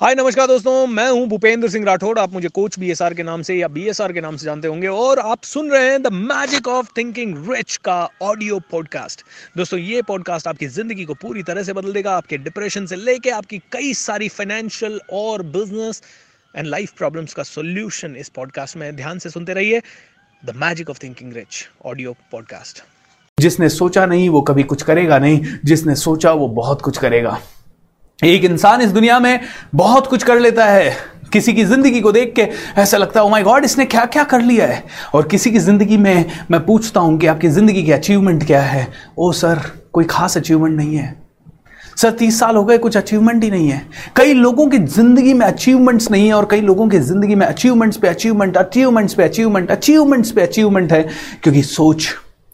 हाय, नमस्कार दोस्तों, मैं हूँ भूपेंद्र सिंह राठौड़ आप मुझे कोच बीएसआर के नाम से या बीएसआर के नाम से जानते होंगे और आप सुन रहे हैं the magic of thinking rich का ऑडियो पॉडकास्ट दोस्तों, ये पॉडकास्ट आपकी ज़िंदगी को पूरी तरह से बदल देगा, आपके डिप्रेशन से लेके आपकी कई सारी फाइनेंशियल और बिज़नेस एंड लाइफ प्रॉब्लम्स का सोल्यूशन इस पॉडकास्ट में। ध्यान से सुनते रहिए the magic of thinking rich audio podcast जिसने सोचा नहीं, वो कभी कुछ करेगा नहीं। जिसने सोचा, वो बहुत कुछ करेगा। एक इंसान इस दुनिया में बहुत कुछ कर लेता है। किसी की ज़िंदगी को देख के ऐसा लगता है माय गॉड इसने क्या क्या कर लिया है? और किसी की ज़िंदगी में मैं पूछता हूँ कि आपकी ज़िंदगी की अचीवमेंट क्या है? ओ सर कोई खास अचीवमेंट नहीं है। सर तीस साल हो गए, कुछ अचीवमेंट ही नहीं है। कई लोगों की ज़िंदगी में अचीवमेंट्स नहीं है और कई लोगों की ज़िंदगी में अचीवमेंट्स पे अचीवमेंट अचीवमेंट्स पे अचीवमेंट अचीवमेंट्स पे अचीवमेंट है। क्योंकि सोच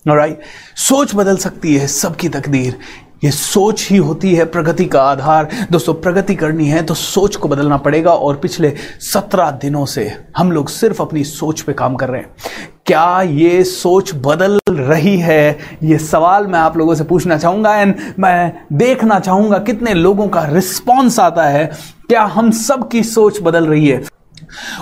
राइट सोच बदल सकती है सबकी तकदीर। ये सोच ही होती है प्रगति का आधार। दोस्तों, प्रगति करनी है तो सोच को बदलना पड़ेगा और पिछले सत्रह दिनों से हम लोग सिर्फ़ अपनी सोच पे काम कर रहे हैं। क्या ये सोच बदल रही है? ये सवाल मैं आप लोगों से पूछना चाहूँगा एंड मैं देखना चाहूँगा कितने लोगों का रिस्पॉन्स आता है। क्या हम सब की सोच बदल रही है?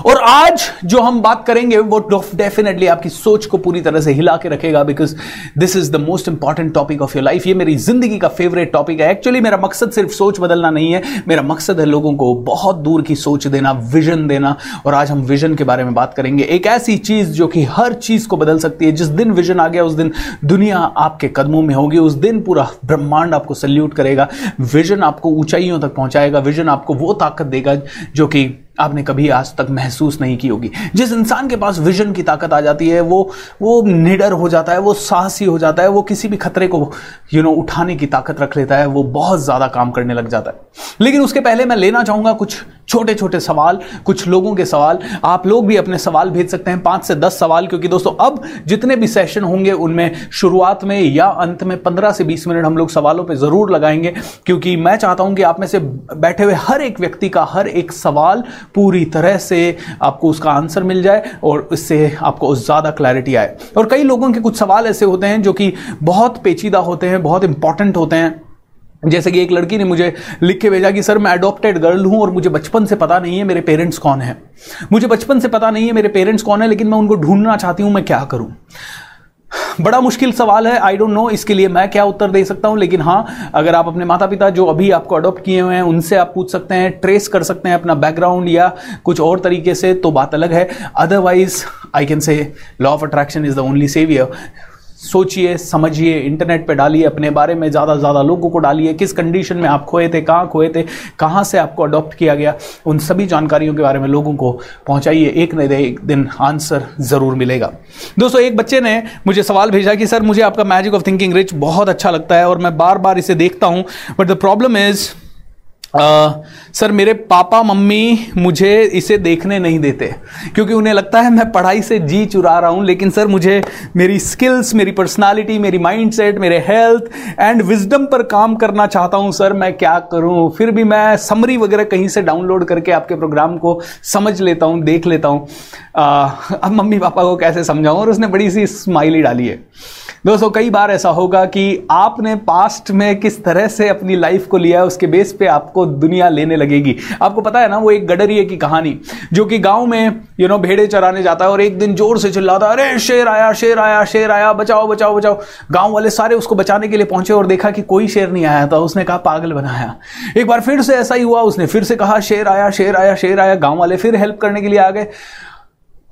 और आज जो हम बात करेंगे, वो डेफिनेटली आपकी सोच को पूरी तरह से हिला के रखेगा because this is the most important topic of your life ये मेरी ज़िंदगी का फेवरेट टॉपिक है। एक्चुअली मेरा मकसद सिर्फ़ सोच बदलना नहीं है। मेरा मकसद है लोगों को बहुत दूर की सोच देना विजन देना। और आज हम विजन के बारे में बात करेंगे। एक ऐसी चीज़ जो कि हर चीज़ को बदल सकती है। जिस दिन विजन आ गया, उस दिन दुनिया आपके कदमों में होगी। उस दिन पूरा ब्रह्मांड आपको सल्यूट करेगा। विजन आपको ऊंचाइयों तक पहुंचाएगा। विजन आपको वो ताकत देगा जो कि आपने कभी आज तक महसूस नहीं की होगी। जिस इंसान के पास विजन की ताकत आ जाती है, वो वो निडर हो जाता है, वो साहसी हो जाता है, वो किसी भी खतरे को यू नो उठाने की ताकत रख लेता है, वो बहुत ज़्यादा काम करने लग जाता है। लेकिन उसके पहले मैं लेना चाहूँगा कुछ छोटे छोटे सवाल, कुछ लोगों के सवाल। आप लोग भी अपने सवाल भेज सकते हैं, पाँच से दस सवाल, क्योंकि दोस्तों, अब जितने भी सेशन होंगे, उनमें शुरुआत में या अंत में पंद्रह से बीस मिनट हम लोग सवालों पर ज़रूर लगाएँगे, क्योंकि मैं चाहता हूँ कि आप में से बैठे हुए हर एक व्यक्ति का हर एक सवाल पूरी तरह से आपको उसका आंसर मिल जाए और इससे आपको ज़्यादा क्लैरिटी आए। और कई लोगों के कुछ सवाल ऐसे होते हैं जो कि बहुत पेचीदा होते हैं, बहुत इंपॉर्टेंट होते हैं। जैसे कि एक लड़की ने मुझे लिख के भेजा कि, सर, मैं अडॉप्टेड गर्ल हूँ और मुझे बचपन से पता नहीं है मेरे पेरेंट्स कौन है। मुझे बचपन से पता नहीं है मेरे पेरेंट्स कौन है, लेकिन मैं उनको ढूंढना चाहती हूँ, मैं क्या करूँ? बड़ा मुश्किल सवाल है आई डोंट नो इसके लिए मैं क्या उत्तर दे सकता हूँ, लेकिन हाँ अगर आप अपने माता पिता जो अभी आपको अडॉप्ट किए हुए हैं, उनसे आप पूछ सकते हैं ट्रेस कर सकते हैं अपना बैकग्राउंड या कुछ और तरीके से तो बात अलग है। Otherwise I can say law of attraction is the only saviour सोचिए, समझिए इंटरनेट पे डालिए, अपने बारे में ज़्यादा ज़्यादा लोगों को डालिए, किस कंडीशन में आप खोए थे, कहाँ खोए थे, कहाँ से आपको अडॉप्ट किया गया, उन सभी जानकारियों के बारे में लोगों को पहुँचाइए। एक न एक दिन आंसर ज़रूर मिलेगा। दोस्तों, एक बच्चे ने मुझे सवाल भेजा कि, सर, मुझे आपका मैजिक ऑफ़ थिंकिंग रिच बहुत अच्छा लगता है और मैं बार बार इसे देखता हूँ but the problem is ah, sir मेरे पापा मम्मी मुझे इसे देखने नहीं देते क्योंकि उन्हें लगता है मैं पढ़ाई से जी चुरा रहा हूँ लेकिन सर मुझे मेरी स्किल्स मेरी पर्सनालिटी मेरी माइंडसेट मेरे हेल्थ एंड विजडम पर काम करना चाहता हूँ सर मैं क्या करूँ? फिर भी मैं समरी वगैरह कहीं से डाउनलोड करके आपके प्रोग्राम को समझ लेता हूँ देख लेता हूँ। अब मम्मी पापा को कैसे समझाऊँ? और उसने बड़ी सी स्माइली डाली है। दोस्तों, कई बार ऐसा होगा कि आपने पास्ट में किस तरह से अपनी लाइफ को लिया है, उसके बेस पे आपको दुनिया लेने लगेगी। आपको पता है ना, वो एक गडरिए की कहानी, जो कि गाँव में यू नो भेड़े चराने जाता है और एक दिन ज़ोर से चिल्लाता है, अरे, शेर आया शेर आया शेर आया, बचाओ बचाओ बचाओ। गाँव वाले सारे उसको बचाने के लिए पहुँचे और देखा कि कोई शेर नहीं आया था, उसने कहा, पागल बनाया। एक बार फिर से ऐसा ही हुआ, उसने फिर से कहा, शेर आया शेर आया शेर आया। गाँव वाले फिर हेल्प करने के लिए आ गए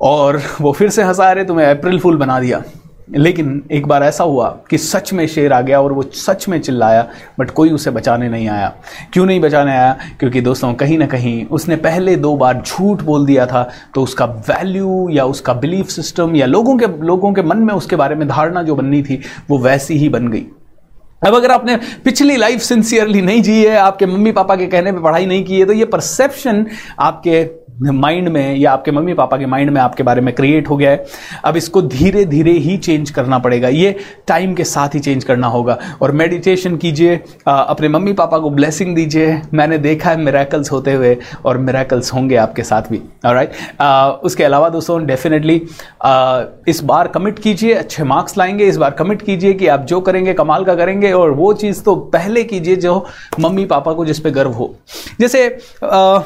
और वो फिर से हंसा रहे तुम्हें अप्रैल फूल बना दिया। लेकिन एक बार ऐसा हुआ कि सच में शेर आ गया और वो सच में चिल्लाया बट कोई उसे बचाने नहीं आया। क्यों नहीं बचाने आया? क्योंकि दोस्तों, कहीं ना कहीं उसने पहले दो बार झूठ बोल दिया था तो उसका वैल्यू या उसका बिलीफ सिस्टम या लोगों के लोगों के मन में उसके बारे में धारणा जो बननी थी, वो वैसी ही बन गई। अब अगर आपने पिछली लाइफ सिंसियरली नहीं जी है, आपके मम्मी पापा के कहने पे पढ़ाई नहीं की है तो ये परसेप्शन आपके माइंड में या आपके मम्मी पापा के माइंड में आपके बारे में क्रिएट हो गया है अब इसको धीरे धीरे ही चेंज करना पड़ेगा। ये टाइम के साथ ही चेंज करना होगा। और मेडिटेशन कीजिए अपने मम्मी पापा को ब्लेसिंग दीजिए। मैंने देखा है मेरेकल्स होते हुए और मेरेकल्स होंगे आपके साथ भी। और राइट उसके अलावा दोस्तों डेफिनेटली इस बार कमिट कीजिए अच्छे मार्क्स लाएँगे। इस बार कमिट कीजिए कि आप जो करेंगे कमाल का करेंगे और वो चीज़ तो पहले कीजिए जो मम्मी पापा को जिस पे गर्व हो। जैसे आ,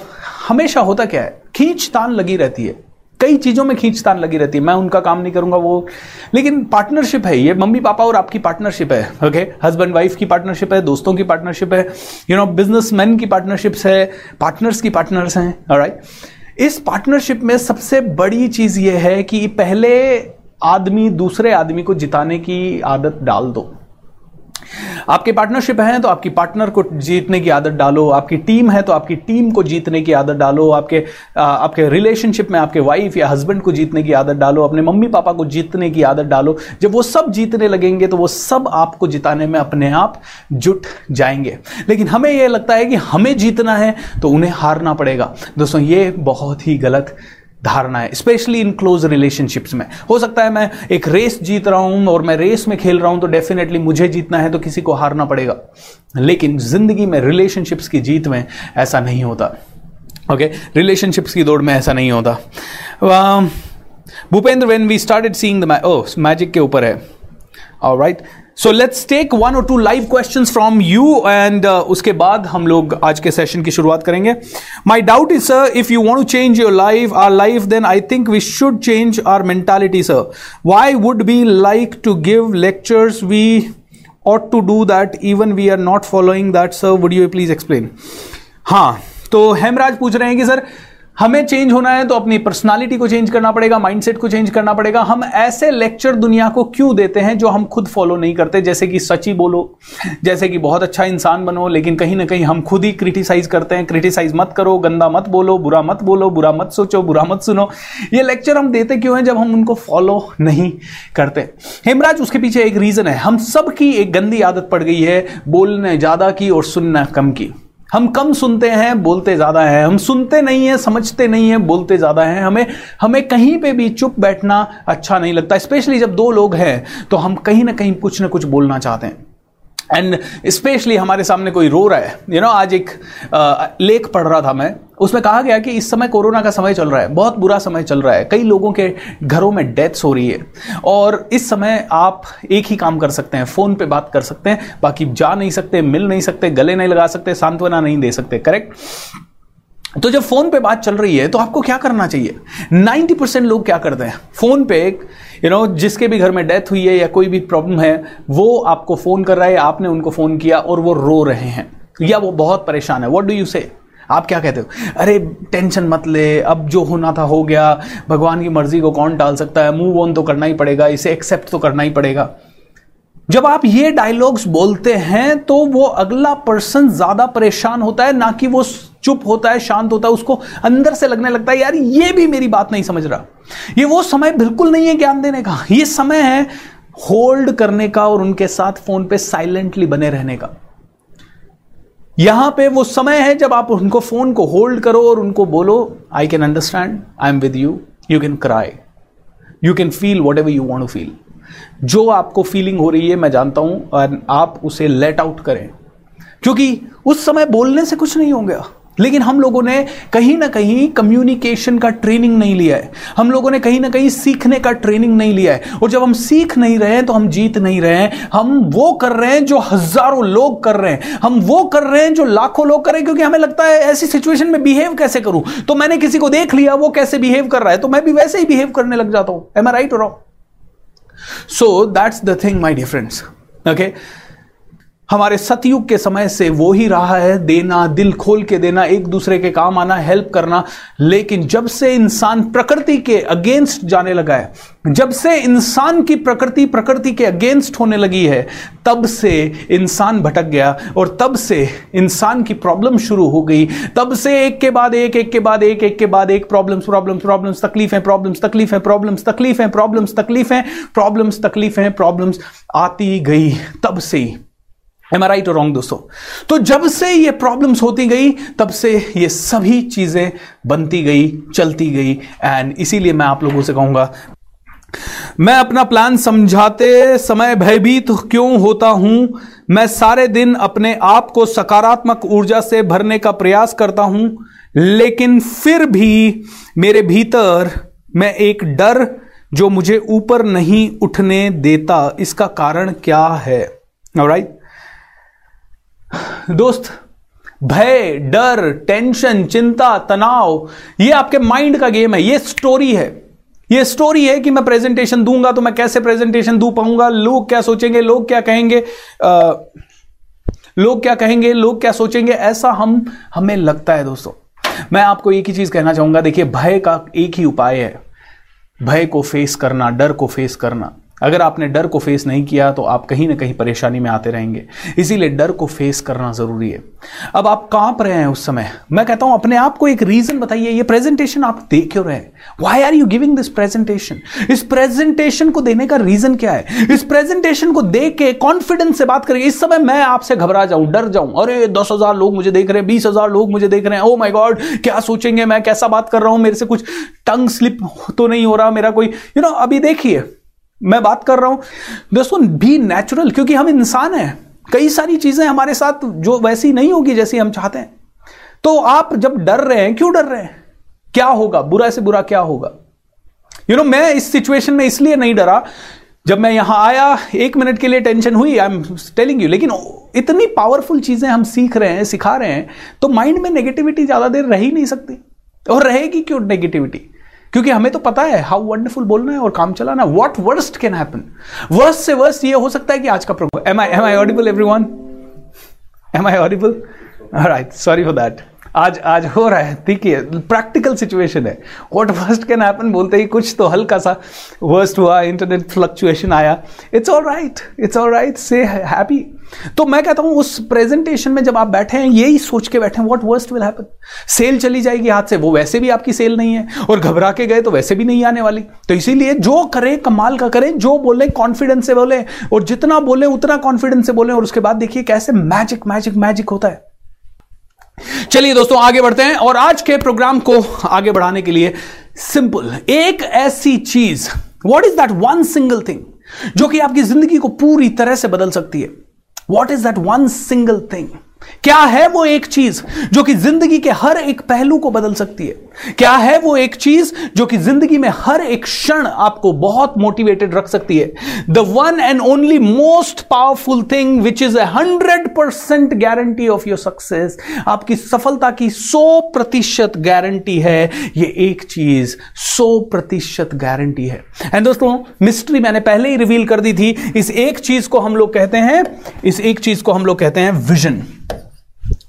हमेशा होता क्या है? खींचतान लगी रहती है। कई चीज़ों में खींचतान लगी रहती है। मैं उनका काम नहीं करूँगा, वो लेकिन पार्टनरशिप है, ये मम्मी पापा और आपकी पार्टनरशिप है ओके हस्बैंड वाइफ की पार्टनरशिप है, दोस्तों की पार्टनरशिप है यू नो बिजनेसमैन की पार्टनरशिप्स है पार्टनर्स की पार्टनर्स हैं राइट इस पार्टनरशिप में सबसे बड़ी चीज़ ये है कि पहले आदमी दूसरे आदमी को जिताने की आदत डाल दो। आपके पार्टनरशिप है तो आपकी पार्टनर को जीतने की आदत डालो, आपकी टीम है तो आपकी टीम को जीतने की आदत डालो, आपके आपके रिलेशनशिप में आपके वाइफ या हस्बैंड को जीतने की आदत डालो, अपने मम्मी पापा को जीतने की आदत डालो। जब वो सब जीतने लगेंगे तो वो सब आपको जिताने में अपने आप जुट जाएँगे। लेकिन हमें यह लगता है कि हमें जीतना है तो उन्हें हारना पड़ेगा। दोस्तों, ये बहुत ही गलत धारणा है स्पेशली इन क्लोज रिलेशनशिप्स में। हो सकता है मैं एक रेस जीत रहा हूँ और मैं रेस में खेल रहा हूँ तो डेफिनेटली मुझे जीतना है तो किसी को हारना पड़ेगा। लेकिन ज़िंदगी में रिलेशनशिप्स की जीत में ऐसा नहीं होता। Okay okay? रिलेशनशिप्स की दौड़ में ऐसा नहीं होता। Bhupendra when we started seeing the magic के ऊपर है। Right so let's take one और two live question from you and उसके बाद हम लोग आज के सेशन की शुरुआत करेंगे my doubt is sir if you want to change your life our life then I think we should change our mentality sir why would be like to give lectures we ought to do that even we are not following that sir would you please explain हाँ तो हेमराज पूछ रहे हैं कि, sir हमें change होना है तो अपनी पर्सनालिटी को चेंज करना पड़ेगा माइंडसेट को चेंज करना पड़ेगा। हम ऐसे लेक्चर दुनिया को क्यों देते हैं जो हम खुद फॉलो नहीं करते? जैसे कि सची बोलो, जैसे कि बहुत अच्छा इंसान बनो, लेकिन कहीं ना कहीं हम खुद ही क्रिटिसाइज करते हैं। क्रिटिसाइज मत करो, गंदा मत बोलो, बुरा मत बोलो, बुरा मत सोचो, बुरा मत सुनो। ये लेक्चर हम देते क्यों हैं जब हम उनको फॉलो नहीं करते? हेमराज, उसके पीछे एक रीजन है। हम सबकी एक गंदी आदत पड़ गई है बोलने ज़्यादा की और सुनना कम की। हम कम सुनते हैं, बोलते ज़्यादा हैं। हम सुनते नहीं हैं, समझते नहीं हैं, बोलते ज़्यादा हैं। हमें हमें कहीं पे भी चुप बैठना अच्छा नहीं लगता स्पेशली जब दो लोग हैं तो हम कहीं ना कहीं कुछ ना कुछ बोलना चाहते हैं। एंड स्पेशली हमारे सामने कोई रो रहा है। यू you नो know, आज एक आ, लेख पढ़ रहा था मैं। उसमें कहा गया कि इस समय कोरोना का समय चल रहा है। बहुत बुरा समय चल रहा है। कई लोगों के घरों में डेथ्स हो रही है। और इस समय आप एक ही काम कर सकते हैं। फ़ोन पे बात कर सकते हैं। बाकी जा नहीं सकते मिल नहीं सकते गले नहीं लगा सकते सांत्वना नहीं दे सकते। करेक्ट तो जब फ़ोन पे बात चल रही है तो आपको क्या करना चाहिए? 90 परसेंट लोग क्या करते हैं? फ़ोन पे यू नो जिसके भी घर में डेथ हुई है या कोई भी प्रॉब्लम है, वो आपको फ़ोन कर रहा है, आपने उनको फ़ोन किया और वो रो रहे हैं। या वो बहुत परेशान है। वॉट डू यू से आप क्या कहते हो? अरे, टेंशन मत ले, अब जो होना था हो गया। भगवान की मर्ज़ी को कौन टाल सकता है? मूव ऑन तो करना ही पड़ेगा, इसे एक्सेप्ट तो करना ही पड़ेगा। जब आप ये डायलॉग्स बोलते हैं तो वो अगला पर्सन ज़्यादा परेशान होता है, ना कि वो चुप होता है, शांत होता है, उसको अंदर से लगने लगता है, यार ये भी मेरी बात नहीं समझ रहा। ये वो समय बिल्कुल नहीं है ज्ञान देने का। ये समय है होल्ड करने का और उनके साथ फ़ोन पे साइलेंटली बने रहने का। यहाँ पे वो समय है जब आप उनको फ़ोन को होल्ड करो और उनको बोलो I can understand I am with you you can cry you can feel whatever you want to feel जो आपको फीलिंग हो रही है, मैं जानता हूँ, और आप उसे लेट आउट करें। क्योंकि उस समय बोलने से कुछ नहीं होगा। लेकिन हम लोगों ने कहीं ना कहीं कम्युनिकेशन का ट्रेनिंग नहीं लिया है। हम लोगों ने कहीं ना कहीं सीखने का ट्रेनिंग नहीं लिया है। और जब हम सीख नहीं रहे हैं तो हम जीत नहीं रहे हैं। हम वो कर रहे हैं जो हज़ारों लोग कर रहे हैं। हम वो कर रहे हैं जो लाखों लोग कर रहे हैं, क्योंकि हमें लगता है ऐसी सिचुएशन में बिहेव कैसे करूँ? तो मैंने किसी को देख लिया, वो कैसे बिहेव कर रहा है? तो मैं भी वैसे ही बिहेव करने लग जाता हूँ। एम आई राइट और so that's the thing my difference okay हमारे सतयुग के समय से वो ही रहा है। देना, दिल खोल के देना, एक दूसरे के काम आना हेल्प करना। लेकिन जब से इंसान प्रकृति के अगेंस्ट जाने लगा है, जब से इंसान की प्रकृति प्रकृति के अगेंस्ट होने लगी है, तब से इंसान भटक गया और तब से इंसान की प्रॉब्लम शुरू हो गई। तब से एक के बाद एक एक के बाद एक एक के बाद एक प्रॉब्लम्स प्रॉब्लम्स प्रॉब्लम्स तकलीफें प्रॉब्लम्स तकलीफें प्रॉब्लम्स तकलीफें प्रॉब्लम्स तकलीफें प्रॉब्लम्स तकलीफें प्रॉब्लम्स आती गई। तब से एम आई राइट और रॉन्ग दोस्तों? तो जब से ये प्रॉब्लम्स होती गई, तब से ये सभी चीज़ें बनती गई, चलती गई एंड इसीलिए मैं आप लोगों से कहूँगा, मैं अपना प्लान समझाते समय भयभीत क्यों होता हूँ? मैं सारे दिन अपने आप को सकारात्मक ऊर्जा से भरने का प्रयास करता हूँ, लेकिन फिर भी मेरे भीतर मैं एक डर जो मुझे ऊपर नहीं उठने देता, इसका कारण क्या है? राइट दोस्त, भय, डर, टेंशन, चिंता, तनाव, ये आपके माइंड का गेम है, ये स्टोरी है। ये स्टोरी है कि मैं प्रेजेंटेशन दूँगा तो मैं कैसे प्रेजेंटेशन दू पाऊँगा, लोग क्या सोचेंगे, लोग क्या कहेंगे लोग क्या कहेंगे, लोग क्या सोचेंगे, ऐसा हम, हमें लगता है दोस्तों। मैं आपको एक ही चीज़ कहना चाहूँगा, देखिए, भय का एक ही उपाय है। भय को फेस करना, डर को फेस करना। अगर आपने डर को फेस नहीं किया तो आप कहीं ना कहीं परेशानी में आते रहेंगे। इसीलिए डर को फेस करना ज़रूरी है। अब आप काँप रहे हैं उस समय। मैं कहता हूँ अपने आप को एक रीजन बताइए ये प्रेजेंटेशन आप दे क्यों रहे हैं? Why are you giving this presentation इस प्रेजेंटेशन को देने का रीजन क्या है? इस प्रेजेंटेशन को देख के कॉन्फिडेंस से बात करेंगे इस समय मैं आपसे घबरा जाऊँ डर जाऊँ। अरे दस हज़ार लोग मुझे देख रहे हैं बीस हज़ार लोग मुझे देख रहे हैं। ओ माई गॉड क्या सोचेंगे मैं कैसा बात कर रहा हूँ? मेरे से कुछ टंग स्लिप तो नहीं हो रहा मेरा कोई। यू you नो know, अभी देखिए मैं बात कर रहा हूँ। दोस्तों भी नेचुरल क्योंकि हम इंसान हैं। कई सारी चीज़ें हमारे साथ जो वैसी नहीं होगी जैसी हम चाहते हैं। तो आप जब डर रहे हैं क्यों डर रहे हैं? क्या होगा? बुरा से बुरा क्या होगा? यू you नो know, मैं इस सिचुएशन में इसलिए नहीं डरा जब मैं यहाँ आया एक मिनट के लिए टेंशन हुई आई एम टेलिंग यू लेकिन इतनी पावरफुल चीज़ें हम सीख रहे हैं सिखा रहे हैं तो माइंड में नेगेटिविटी ज़्यादा देर रह ही नहीं सकती। और रहेगी क्यों नेगेटिविटी क्योंकि हमें तो पता है हाउ वंडरफुल बोलना है और काम चलाना what worst can happen worst से वर्स्ट ये हो सकता है कि आज का programme am I am I audible everyone am I audible right sorry for that आज आज हो रहा है। देखिए प्रैक्टिकल सिचुएशन है। व्हाट वर्स्ट कैन हैपन बोलते ही कुछ तो हल्का सा वर्स्ट हुआ इंटरनेट फ्लक्चुएशन आया। It's all right it's all right से हैप्पी तो मैं कहता हूँ, उस प्रेजेंटेशन में जब आप बैठे हैं, यही सोच के बैठे हैं what worst will happen sale चली जाएगी हाथ से, वो वैसे भी आपकी सेल नहीं है। और घबरा के गए तो वैसे भी नहीं आने वाली। तो इसीलिए जो करें, कमाल का करें, जो बोले कॉन्फिडेंस से बोले, और जितना बोले, उतना कॉन्फिडेंस से बोले, और उसके बाद देखिए कैसे मैजिक मैजिक मैजिक होता है। चलिए दोस्तों, आगे बढ़ते हैं और आज के प्रोग्राम को आगे बढ़ाने के लिए सिंपल एक ऐसी चीज़ what is that one single thing जो कि आपकी ज़िंदगी को पूरी तरह से बदल सकती है? What is that one single thing क्या है वो एक चीज़ जो कि ज़िंदगी के हर एक पहलू को बदल सकती है? क्या है वो एक चीज़ जो कि ज़िंदगी में हर एक क्षण आपको बहुत मोटिवेटेड रख सकती है? The one and only most powerful thing which is a hundred percent guarantee of your success आपकी सफलता की सौ प्रतिशत गारंटी है, ये एक चीज़ सौ प्रतिशत गारंटी है। एंड दोस्तों मिस्ट्री मैंने पहले ही रिवील कर दी थी। इस एक चीज़ को हम लोग कहते हैं, इस एक चीज़ को हम लोग कहते हैं विजन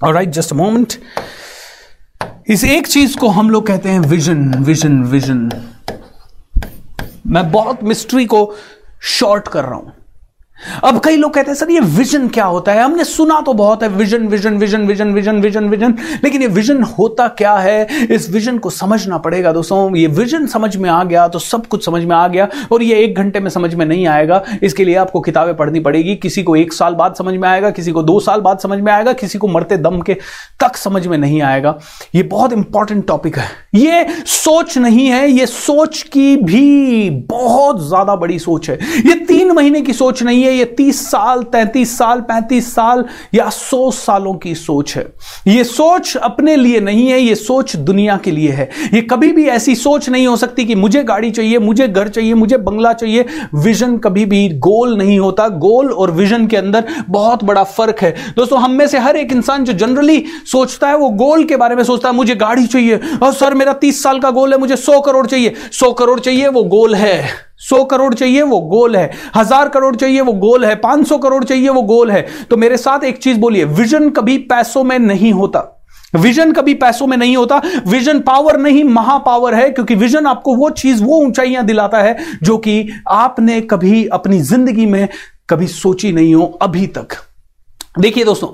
और राइट जस्ट मोमेंट इस एक चीज़ को हम लोग कहते हैं विजन विजन विजन मैं बहुत मिस्ट्री को शॉर्ट कर रहा हूँ। अब कई लोग कहते हैं, सर, ये विजन क्या होता है? हमने सुना तो बहुत है vision vision vision vision vision vision vision लेकिन ये विजन होता क्या है? इस विजन को समझना पड़ेगा दोस्तों। ये विजन समझ में आ गया तो सब कुछ समझ में आ गया और ये एक घंटे में समझ में नहीं आएगा। इसके लिए आपको किताबें पढ़नी पड़ेगी। किसी को एक साल बाद समझ में आएगा, किसी को दो साल बाद समझ में आएगा, किसी को मरते दम के तक समझ में नहीं आएगा। ये बहुत इंपॉर्टेंट टॉपिक है। ये सोच नहीं है, ये सोच की भी बहुत ज़्यादा बड़ी सोच है। ये तीन महीने की सोच नहीं है है, ये तीस साल, तैतीस साल, पैंतीस साल या सौ सालों की सोच है। ये सोच अपने लिए नहीं है, ये सोच दुनिया के लिए है। ये कभी भी ऐसी सोच नहीं हो सकती कि मुझे गाड़ी चाहिए, मुझे घर चाहिए, मुझे बंगला चाहिए। विजन कभी भी गोल नहीं होता। गोल और विजन के अंदर बहुत बड़ा फ़र्क है। दोस्तों, हम में से हर एक इंसान जो जनरली सोचता है, वो गोल के बारे में सोचता है, मुझे गाड़ी चाहिए। और सर, मेरा तीस साल का गोल है, मुझे सौ करोड़ चाहिए। सौ करोड़ चाहिए, वो गोल है। सौ करोड़ चाहिए, वो गोल है। हज़ार करोड़ चाहिए, वो गोल है। पाँच सौ करोड़ चाहिए, वो गोल है। तो मेरे साथ एक चीज़ बोलिए, विजन कभी पैसों में नहीं होता। विजन कभी पैसों में नहीं होता। विजन पावर नहीं महापावर है, क्योंकि विजन आपको वो चीज़, वो ऊंचाइयाँ दिलाता है जो कि आपने कभी अपनी ज़िंदगी में कभी सोची नहीं हो अभी तक। देखिए दोस्तों,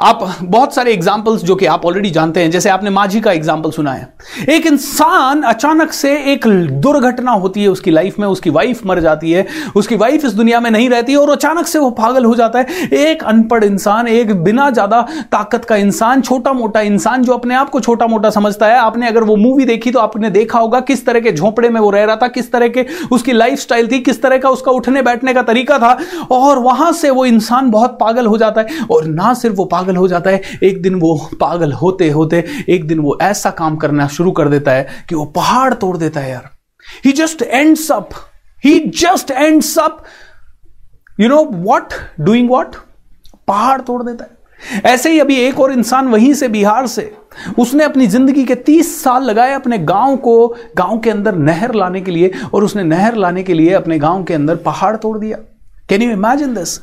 आप बहुत सारे एग्जाम्पल्स जो कि आप ऑलरेडी जानते हैं, जैसे आपने माझी का एग्ज़ाम्पल सुना है। एक इंसान अचानक से एक दुर्घटना होती है उसकी लाइफ में, उसकी वाइफ मर जाती है, उसकी वाइफ इस दुनिया में नहीं रहती और अचानक से वो पागल हो जाता है। एक अनपढ़ इंसान, एक बिना ज़्यादा ताकत का इंसान छोटा मोटा इंसान जो अपने आप को छोटा मोटा समझता है। आपने अगर वो मूवी देखी तो आपने देखा होगा किस तरह के झोंपड़े में वो रह रहा था, किस तरह के उसकी लाइफ थी, किस तरह का उसका उठने बैठने का तरीका था और वहाँ से वो इंसान बहुत पागल हो जाता है। और ना सिर्फ़ वो पागल हो जाता है, एक दिन वो पागल होते होते, एक दिन वो ऐसा काम करना शुरू कर देता है कि वो पहाड़ तोड़ देता है यार। He just ends up he just ends up you know what doing what पहाड़ तोड़ देता है। ऐसे ही अभी एक और इंसान वहीं से बिहार से, उसने अपनी ज़िंदगी के तीस साल लगाए अपने गाँव को, गाँव के अंदर नहर लाने के लिए, और उसने नहर लाने के लिए अपने गाँव के अंदर पहाड़ तोड़ दिया। कैन यू इमेजिन दिस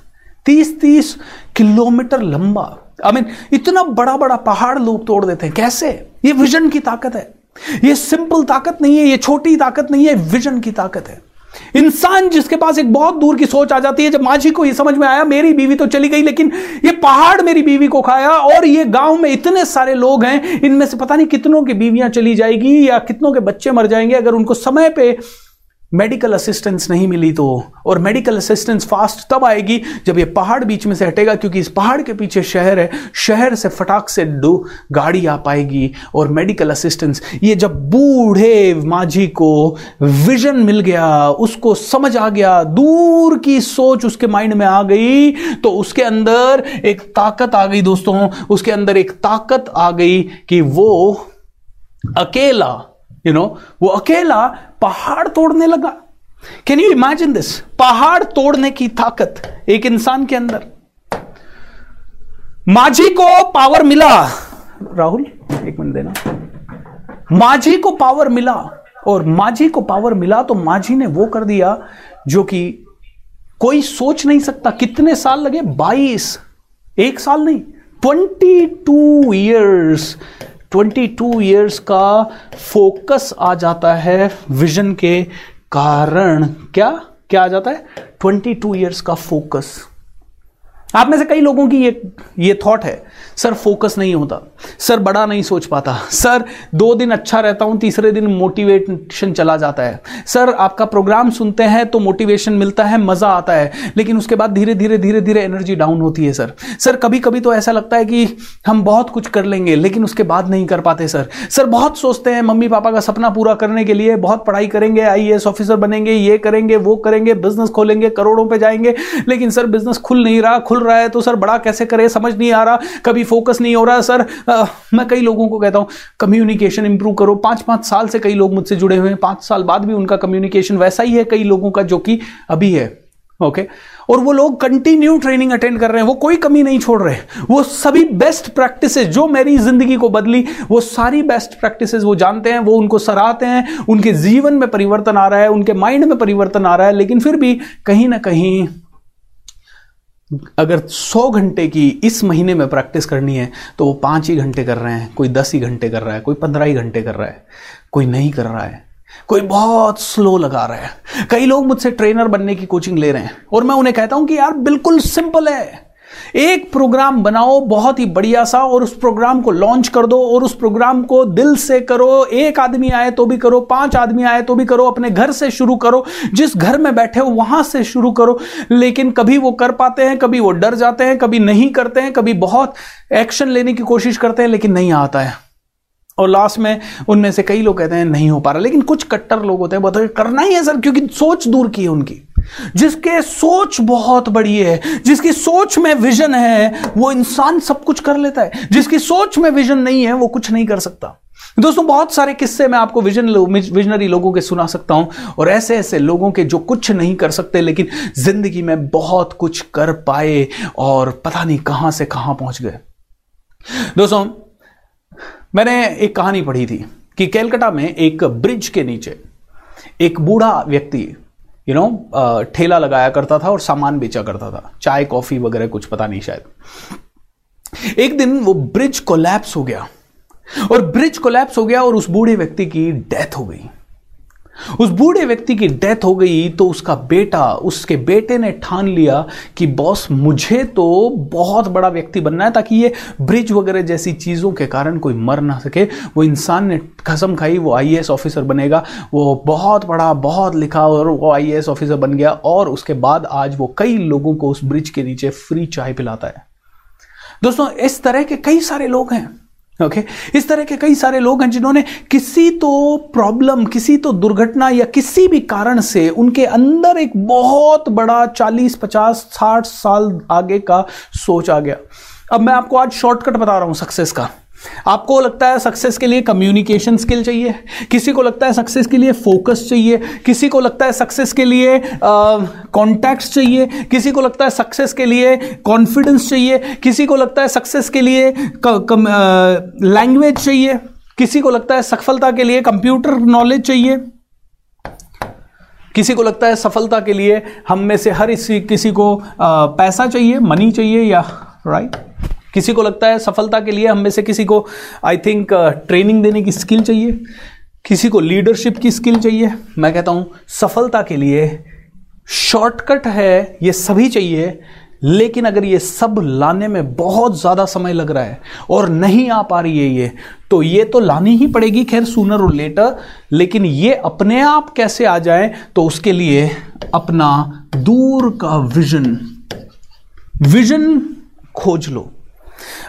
तीस तीस किलोमीटर लंबा। आई मीन इतना बड़ा बड़ा पहाड़ लोग तोड़ देते हैं। कैसे? ये विजन की ताकत है। ये सिंपल ताकत नहीं है, ये छोटी ताकत नहीं है विजन की ताकत है। इंसान जिसके पास एक बहुत दूर की सोच आ जाती है, जब माझी को ये समझ में आया, मेरी बीवी तो चली गई, लेकिन ये पहाड़ मेरी बीवी को खाया, और ये गाँव में इतने सारे लोग हैं, इनमें से पता नहीं कितनों की बीवियाँ चली जाएगी, या कितनों के बच्चे मर जाएँगे, अगर उनको समय पे मेडिकल असिस्टेंस नहीं मिली तो। और मेडिकल असिस्टेंस फास्ट तब आएगी जब ये पहाड़ बीच में से हटेगा क्योंकि इस पहाड़ के पीछे शहर है। शहर से फटाक से दो गाड़ी आ पाएगी और मेडिकल असिस्टेंस ये जब बूढ़े माझी को विजन मिल गया उसको समझ आ गया दूर की सोच उसके माइंड में आ गई तो उसके अंदर एक ताकत आ गई दोस्तों। उसके अंदर एक ताकत आ गई कि वो अकेला यू you नो know, वो अकेला पहाड़ तोड़ने लगा। कैन यू इमेजिन दिस पहाड़ तोड़ने की ताकत एक इंसान के अंदर। माझी को पावर मिला। राहुल, एक मिनट देना। माझी को पावर मिला और माझी को पावर मिला तो माझी ने वो कर दिया जो कि कोई सोच नहीं सकता। कितने साल लगे? 22 एक साल नहीं। 22 इयर्स 22 ईयर्स का फोकस आ जाता है विजन के कारण। क्या? क्या आ जाता है? ट्वेंटी टू ईयर्स का फोकस आप में से कई लोगों की ये ये थॉट है, सर फोकस नहीं होता, सर, बड़ा नहीं सोच पाता, सर, दो दिन अच्छा रहता हूँ, तीसरे दिन मोटिवेशन चला जाता है, सर, आपका प्रोग्राम सुनते हैं तो मोटिवेशन मिलता है, मज़ा आता है, लेकिन उसके बाद धीरे धीरे धीरे धीरे एनर्जी डाउन होती है, सर। सर कभी कभी तो ऐसा लगता है कि हम बहुत कुछ कर लेंगे, लेकिन उसके बाद नहीं कर पाते, सर। सर, बहुत सोचते हैं मम्मी पापा का सपना पूरा करने के लिए, बहुत पढ़ाई करेंगे आईएएस ऑफिसर बनेंगे, ये करेंगे, वो करेंगे बिज़नेस खोलेंगे, करोड़ों पर जाएँगे, लेकिन सर बिज़नेस खुल नहीं रहा, खुल रहा है तो सर बड़ा कैसे करे? समझ नहीं आ रहा। कभी फोकस नहीं हो रहा। सर आ, मैं कई लोगों को कहता हूँ कम्युनिकेशन इंप्रूव करो। पाँच पाँच साल से कई लोग मुझसे जुड़े हुए हैं। पाँच साल बाद भी उनका कम्युनिकेशन वैसा ही है कई लोगों का जो कि अभी है। Okay okay? और वो लोग कंटिन्यू ट्रेनिंग अटेंड कर रहे हैं। वो कोई कमी नहीं छोड़ रहे। वो सभी बेस्ट प्रैक्टिसेस जो मेरी ज़िंदगी को बदली वो सारी बेस्ट प्रैक्टिसेस वो जानते हैं वो उनको सराहते हैं। उनके जीवन में परिवर्तन आ रहा है उनके माइंड में परिवर्तन आ रहा है लेकिन फिर भी कहीं ना कहीं अगर 100 घंटे की इस महीने में प्रैक्टिस करनी है तो वो पाँच ही घंटे कर रहे हैं, कोई दस ही घंटे कर रहा है, कोई पंद्रह ही घंटे कर रहा है, कोई नहीं कर रहा है, कोई बहुत स्लो लगा रहा है। कई लोग मुझसे ट्रेनर बनने की कोचिंग ले रहे हैं, और मैं उन्हें कहता हूँ कि यार, बिल्कुल सिंपल है। एक प्रोग्राम बनाओ, बहुत ही बढ़िया सा, और उस प्रोग्राम को लॉन्च कर दो, और उस प्रोग्राम को दिल से करो। एक आदमी आए तो भी करो, पाँच आदमी आए तो भी करो, अपने घर से शुरू करो, जिस घर में बैठे हो, वहाँ से शुरू करो। लेकिन कभी वो कर पाते हैं, कभी वो डर जाते हैं, कभी नहीं करते हैं, कभी बहुत एक्शन लेने की कोशिश करते हैं, लेकिन नहीं आता है। और लास्ट में उनमें से कई लोग कहते हैं, नहीं हो पा रहा। लेकिन कुछ कट्टर लोग होते हैं बताओ करना ही है सर, क्योंकि सोच दूर की है उनकी। जिसके सोच बहुत बड़ी है, जिसकी सोच में विजन है, वो इंसान सब कुछ कर लेता है। जिसकी सोच में विजन नहीं है, वो कुछ नहीं कर सकता। दोस्तों, बहुत सारे किस्से मैं आपको विजन विजनरी लोगों के सुना सकता हूँ, और ऐसे ऐसे लोगों के जो कुछ नहीं कर सकते, लेकिन ज़िंदगी में बहुत कुछ कर पाए और पता नहीं कहाँ से कहाँ पहुँच गए। दोस्तों, मैंने एक कहानी पढ़ी थी कि कैलकाटा में एक ब्रिज के नीचे एक बूढ़ा व्यक्ति यू नो ठेला लगाया करता था और सामान बेचा करता था। चाय, कॉफ़ी वगैरह कुछ, पता नहीं शायद। एक दिन वो ब्रिज कोलैप्स हो गया। और ब्रिज कोलैप्स हो गया और उस बूढ़े व्यक्ति की डेथ हो गई। उस बूढ़े व्यक्ति की डेथ हो गई तो उसका बेटा, उसके बेटे ने ठान लिया कि, बॉस, मुझे तो बहुत बड़ा व्यक्ति बनना है ताकि ये ब्रिज वगैरह जैसी चीज़ों के कारण कोई मर ना सके। वो इंसान ने कसम खाई, वो आईएएस ऑफिसर बनेगा, वो बहुत बड़ा बहुत लिखा और वो आईएएस ऑफिसर बन गया और उसके बाद आज वो कई लोगों को उस ब्रिज के नीचे फ्री चाय पिलाता है। दोस्तों, इस तरह के कई सारे लोग हैं। Okay okay? इस तरह के कई सारे लोग हैं जिन्होंने किसी तो प्रॉब्लम किसी तो दुर्घटना या किसी भी कारण से उनके अंदर एक बहुत बड़ा 40 50 60 साल आगे का सोच आ गया अब मैं आपको आज शॉर्टकट बता रहा हूँ सक्सेस का आपको लगता है सक्सेस के लिए कम्युनिकेशन स्किल चाहिए? किसी को लगता है सक्सेस के लिए फोकस चाहिए? किसी को लगता है सक्सेस के लिए कॉन्टैक्ट्स चाहिए? किसी को लगता है सक्सेस के लिए कॉन्फिडेंस चाहिए? किसी को लगता है सक्सेस के लिए लैंग्वेज चाहिए? किसी को लगता है सफलता के लिए कंप्यूटर नॉलेज चाहिए? किसी को लगता है सफलता के लिए हम में से हर इसी किसी को आ, पैसा चाहिए? मनी चाहिए या राइट किसी को लगता है सफलता के लिए हम में से किसी को आई थिंक ट्रेनिंग देने की स्किल चाहिए। किसी को लीडरशिप की स्किल चाहिए। मैं कहता हूँ, सफलता के लिए शॉर्टकट है, ये सभी चाहिए, लेकिन अगर ये सब लाने में बहुत ज़्यादा समय लग रहा है और नहीं आ पा रही है ये तो ये तो लानी ही पड़ेगी खैर सूनर और लेटर लेकिन ये अपने आप कैसे आ जाए तो उसके लिए अपना दूर का विजन विजन खोज लो।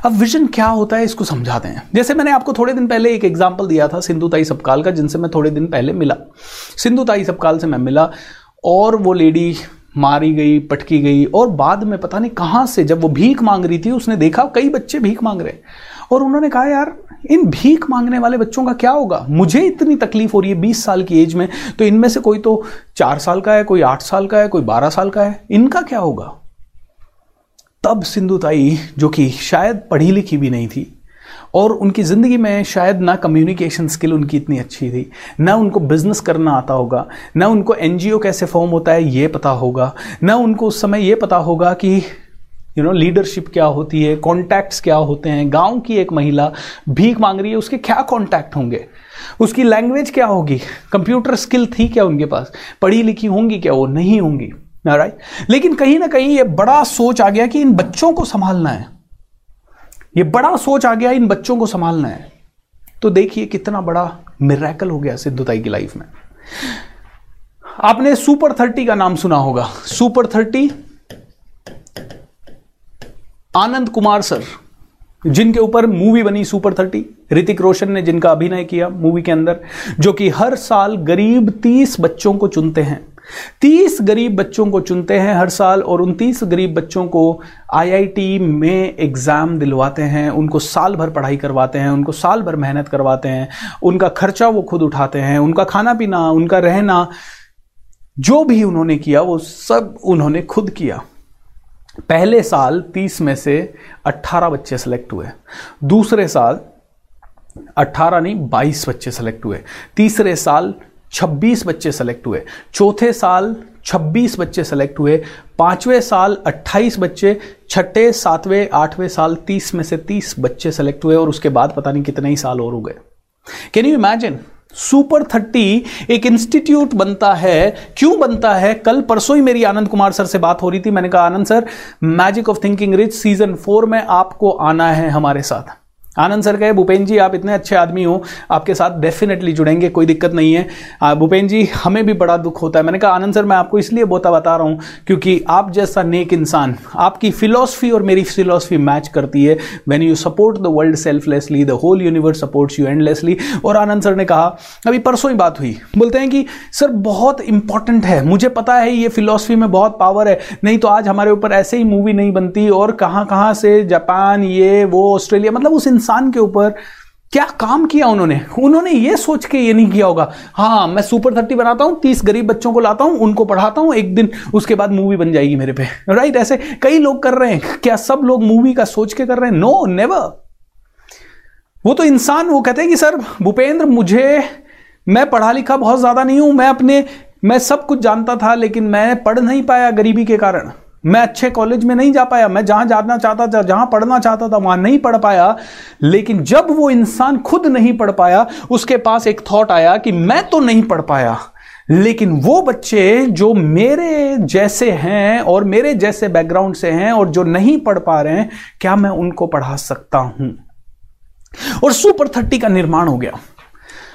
अब विजन क्या होता है, इसको समझाते हैं। जैसे मैंने आपको थोड़े दिन पहले एक एग्ज़ाम्पल दिया था सिंधु ताई सबकाल का, जिनसे मैं थोड़े दिन पहले मिला। सिंधु ताई सबकाल से मैं मिला और वो लेडी मारी गई, पटकी गई और बाद में पता नहीं कहाँ से, जब वो भीख मांग रही थी, उसने देखा कई बच्चे भीख मांग रहे और उन्होंने कहा, यार, इन भीख मांगने वाले बच्चों का क्या होगा? मुझे इतनी तकलीफ़ हो रही है बीस साल की एज में तो इनमें से कोई तो चार साल का है, कोई आठ साल का है, कोई बारह साल का है। इनका क्या होगा? तब सिंधुताई जो कि शायद पढ़ी लिखी भी नहीं थी, और उनकी ज़िंदगी में शायद ना कम्युनिकेशन स्किल उनकी इतनी अच्छी थी, ना उनको बिज़नेस करना आता होगा, ना उनको एनजीओ कैसे फॉर्म होता है ये पता होगा, ना उनको उस समय ये पता होगा कि यू नो लीडरशिप क्या होती है कॉन्टैक्ट्स क्या होते हैं, गाँव की एक महिला भीख मांग रही है, उसके क्या कॉन्टैक्ट होंगे, उसकी लैंग्वेज क्या होगी कंप्यूटर स्किल थी क्या उनके पास, पढ़ी लिखी होंगी क्या वो? नहीं होंगी। राइट लेकिन कहीं ना कहीं ये बड़ा सोच आ गया कि इन बच्चों को संभालना है। ये बड़ा सोच आ गया, इन बच्चों को संभालना है। तो देखिए कितना बड़ा मिराकल हो गया सिद्धुताई की लाइफ में। आपने सुपर थर्टी का नाम सुना होगा। Super thirty Anand Kumar sir, जिनके ऊपर मूवी बनी सुपर थर्टी ऋतिक रोशन ने जिनका अभिनय किया मूवी के अंदर, जो कि हर साल गरीब तीस बच्चों को चुनते हैं। तीस गरीब बच्चों को चुनते हैं हर साल और उन तीस गरीब बच्चों को आईआईटी में एग्ज़ाम दिलवाते हैं, उनको साल भर पढ़ाई करवाते हैं, उनको साल भर मेहनत करवाते हैं, उनका खर्चा वो खुद उठाते हैं, उनका खाना पीना, उनका रहना, जो भी उन्होंने किया वो सब उन्होंने खुद किया। पहले साल तीस में से अट्ठारह बच्चे सेलेक्ट हुए। दूसरे साल अट्ठारह नहीं, बाईस बच्चे सेलेक्ट हुए। तीसरे साल 26 बच्चे सेलेक्ट हुए। चौथे साल 26 बच्चे सेलेक्ट हुए। पाँचवें साल 28 बच्चे, छठे, सातवें, आठवें साल 30 में से 30 बच्चे सेलेक्ट हुए और उसके बाद पता नहीं कितने ही साल और हो गए। Can you imagine super thirty एक इंस्टीट्यूट बनता है। क्यों बनता है? कल परसों ही मेरी आनंद कुमार सर से बात हो रही थी। मैंने कहा, Anand sir magic of thinking rich season four में आपको आना है हमारे साथ। आनंद सर कहे, भूपेन जी, आप इतने अच्छे आदमी हो, आपके साथ डेफिनेटली जुड़ेंगे, कोई दिक्कत नहीं है। भूपेन जी, हमें भी बड़ा दुख होता है। मैंने कहा, आनंद सर, मैं आपको इसलिए बोता बता रहा हूँ, क्योंकि आप जैसा नेक इंसान, आपकी फिलोसफी और मेरी फिलोसफी मैच करती है। When you support the world selflessly the whole universe supports you endlessly और आनंद सर ने कहा, अभी परसों ही बात हुई। बोलते हैं कि, सर, बहुत इंपॉर्टेंट है। मुझे पता है ये फिलोसफी में बहुत पावर है। नहीं तो आज हमारे ऊपर ऐसे ही मूवी नहीं बनती और कहाँ कहाँ से जापान, ये, वो, ऑस्ट्रेलिया मतलब उस इंसान के ऊपर क्या काम किया उन्होंने? उन्होंने ये सोच के ये नहीं किया होगा। हाँ मैं सुपर थर्टी बनाता हूँ, तीस गरीब बच्चों को लाता हूँ, उनको पढ़ाता हूँ, एक दिन उसके बाद मूवी बन जाएगी मेरे पे। राइट ऐसे कई लोग कर रहे हैं। क्या सब लोग मूवी का सोच के कर रहे हैं? नो नेवर वो तो इंसान, वो कहते हैं कि, सर, भूपेंद्र, मुझे, मैं पढ़ा लिखा बहुत ज़्यादा नहीं हूँ। मैं अपने, मैं सब कुछ जानता था, लेकिन मैं पढ़ नहीं पाया गरीबी के कारण। मैं अच्छे कॉलेज में नहीं जा पाया, मैं जहाँ जाना चाहता था, जहाँ पढ़ना चाहता था, वहाँ नहीं पढ़ पाया। लेकिन जब वो इंसान खुद नहीं पढ़ पाया, उसके पास एक थॉट आया कि मैं तो नहीं पढ़ पाया। लेकिन वो बच्चे जो मेरे जैसे हैं और मेरे जैसे बैकग्राउंड से हैं और जो नहीं पढ़ पा रहे हैं, क्या मैं उनको पढ़ा सकता हूँ? और सुपर थर्टी का निर्माण हो गया।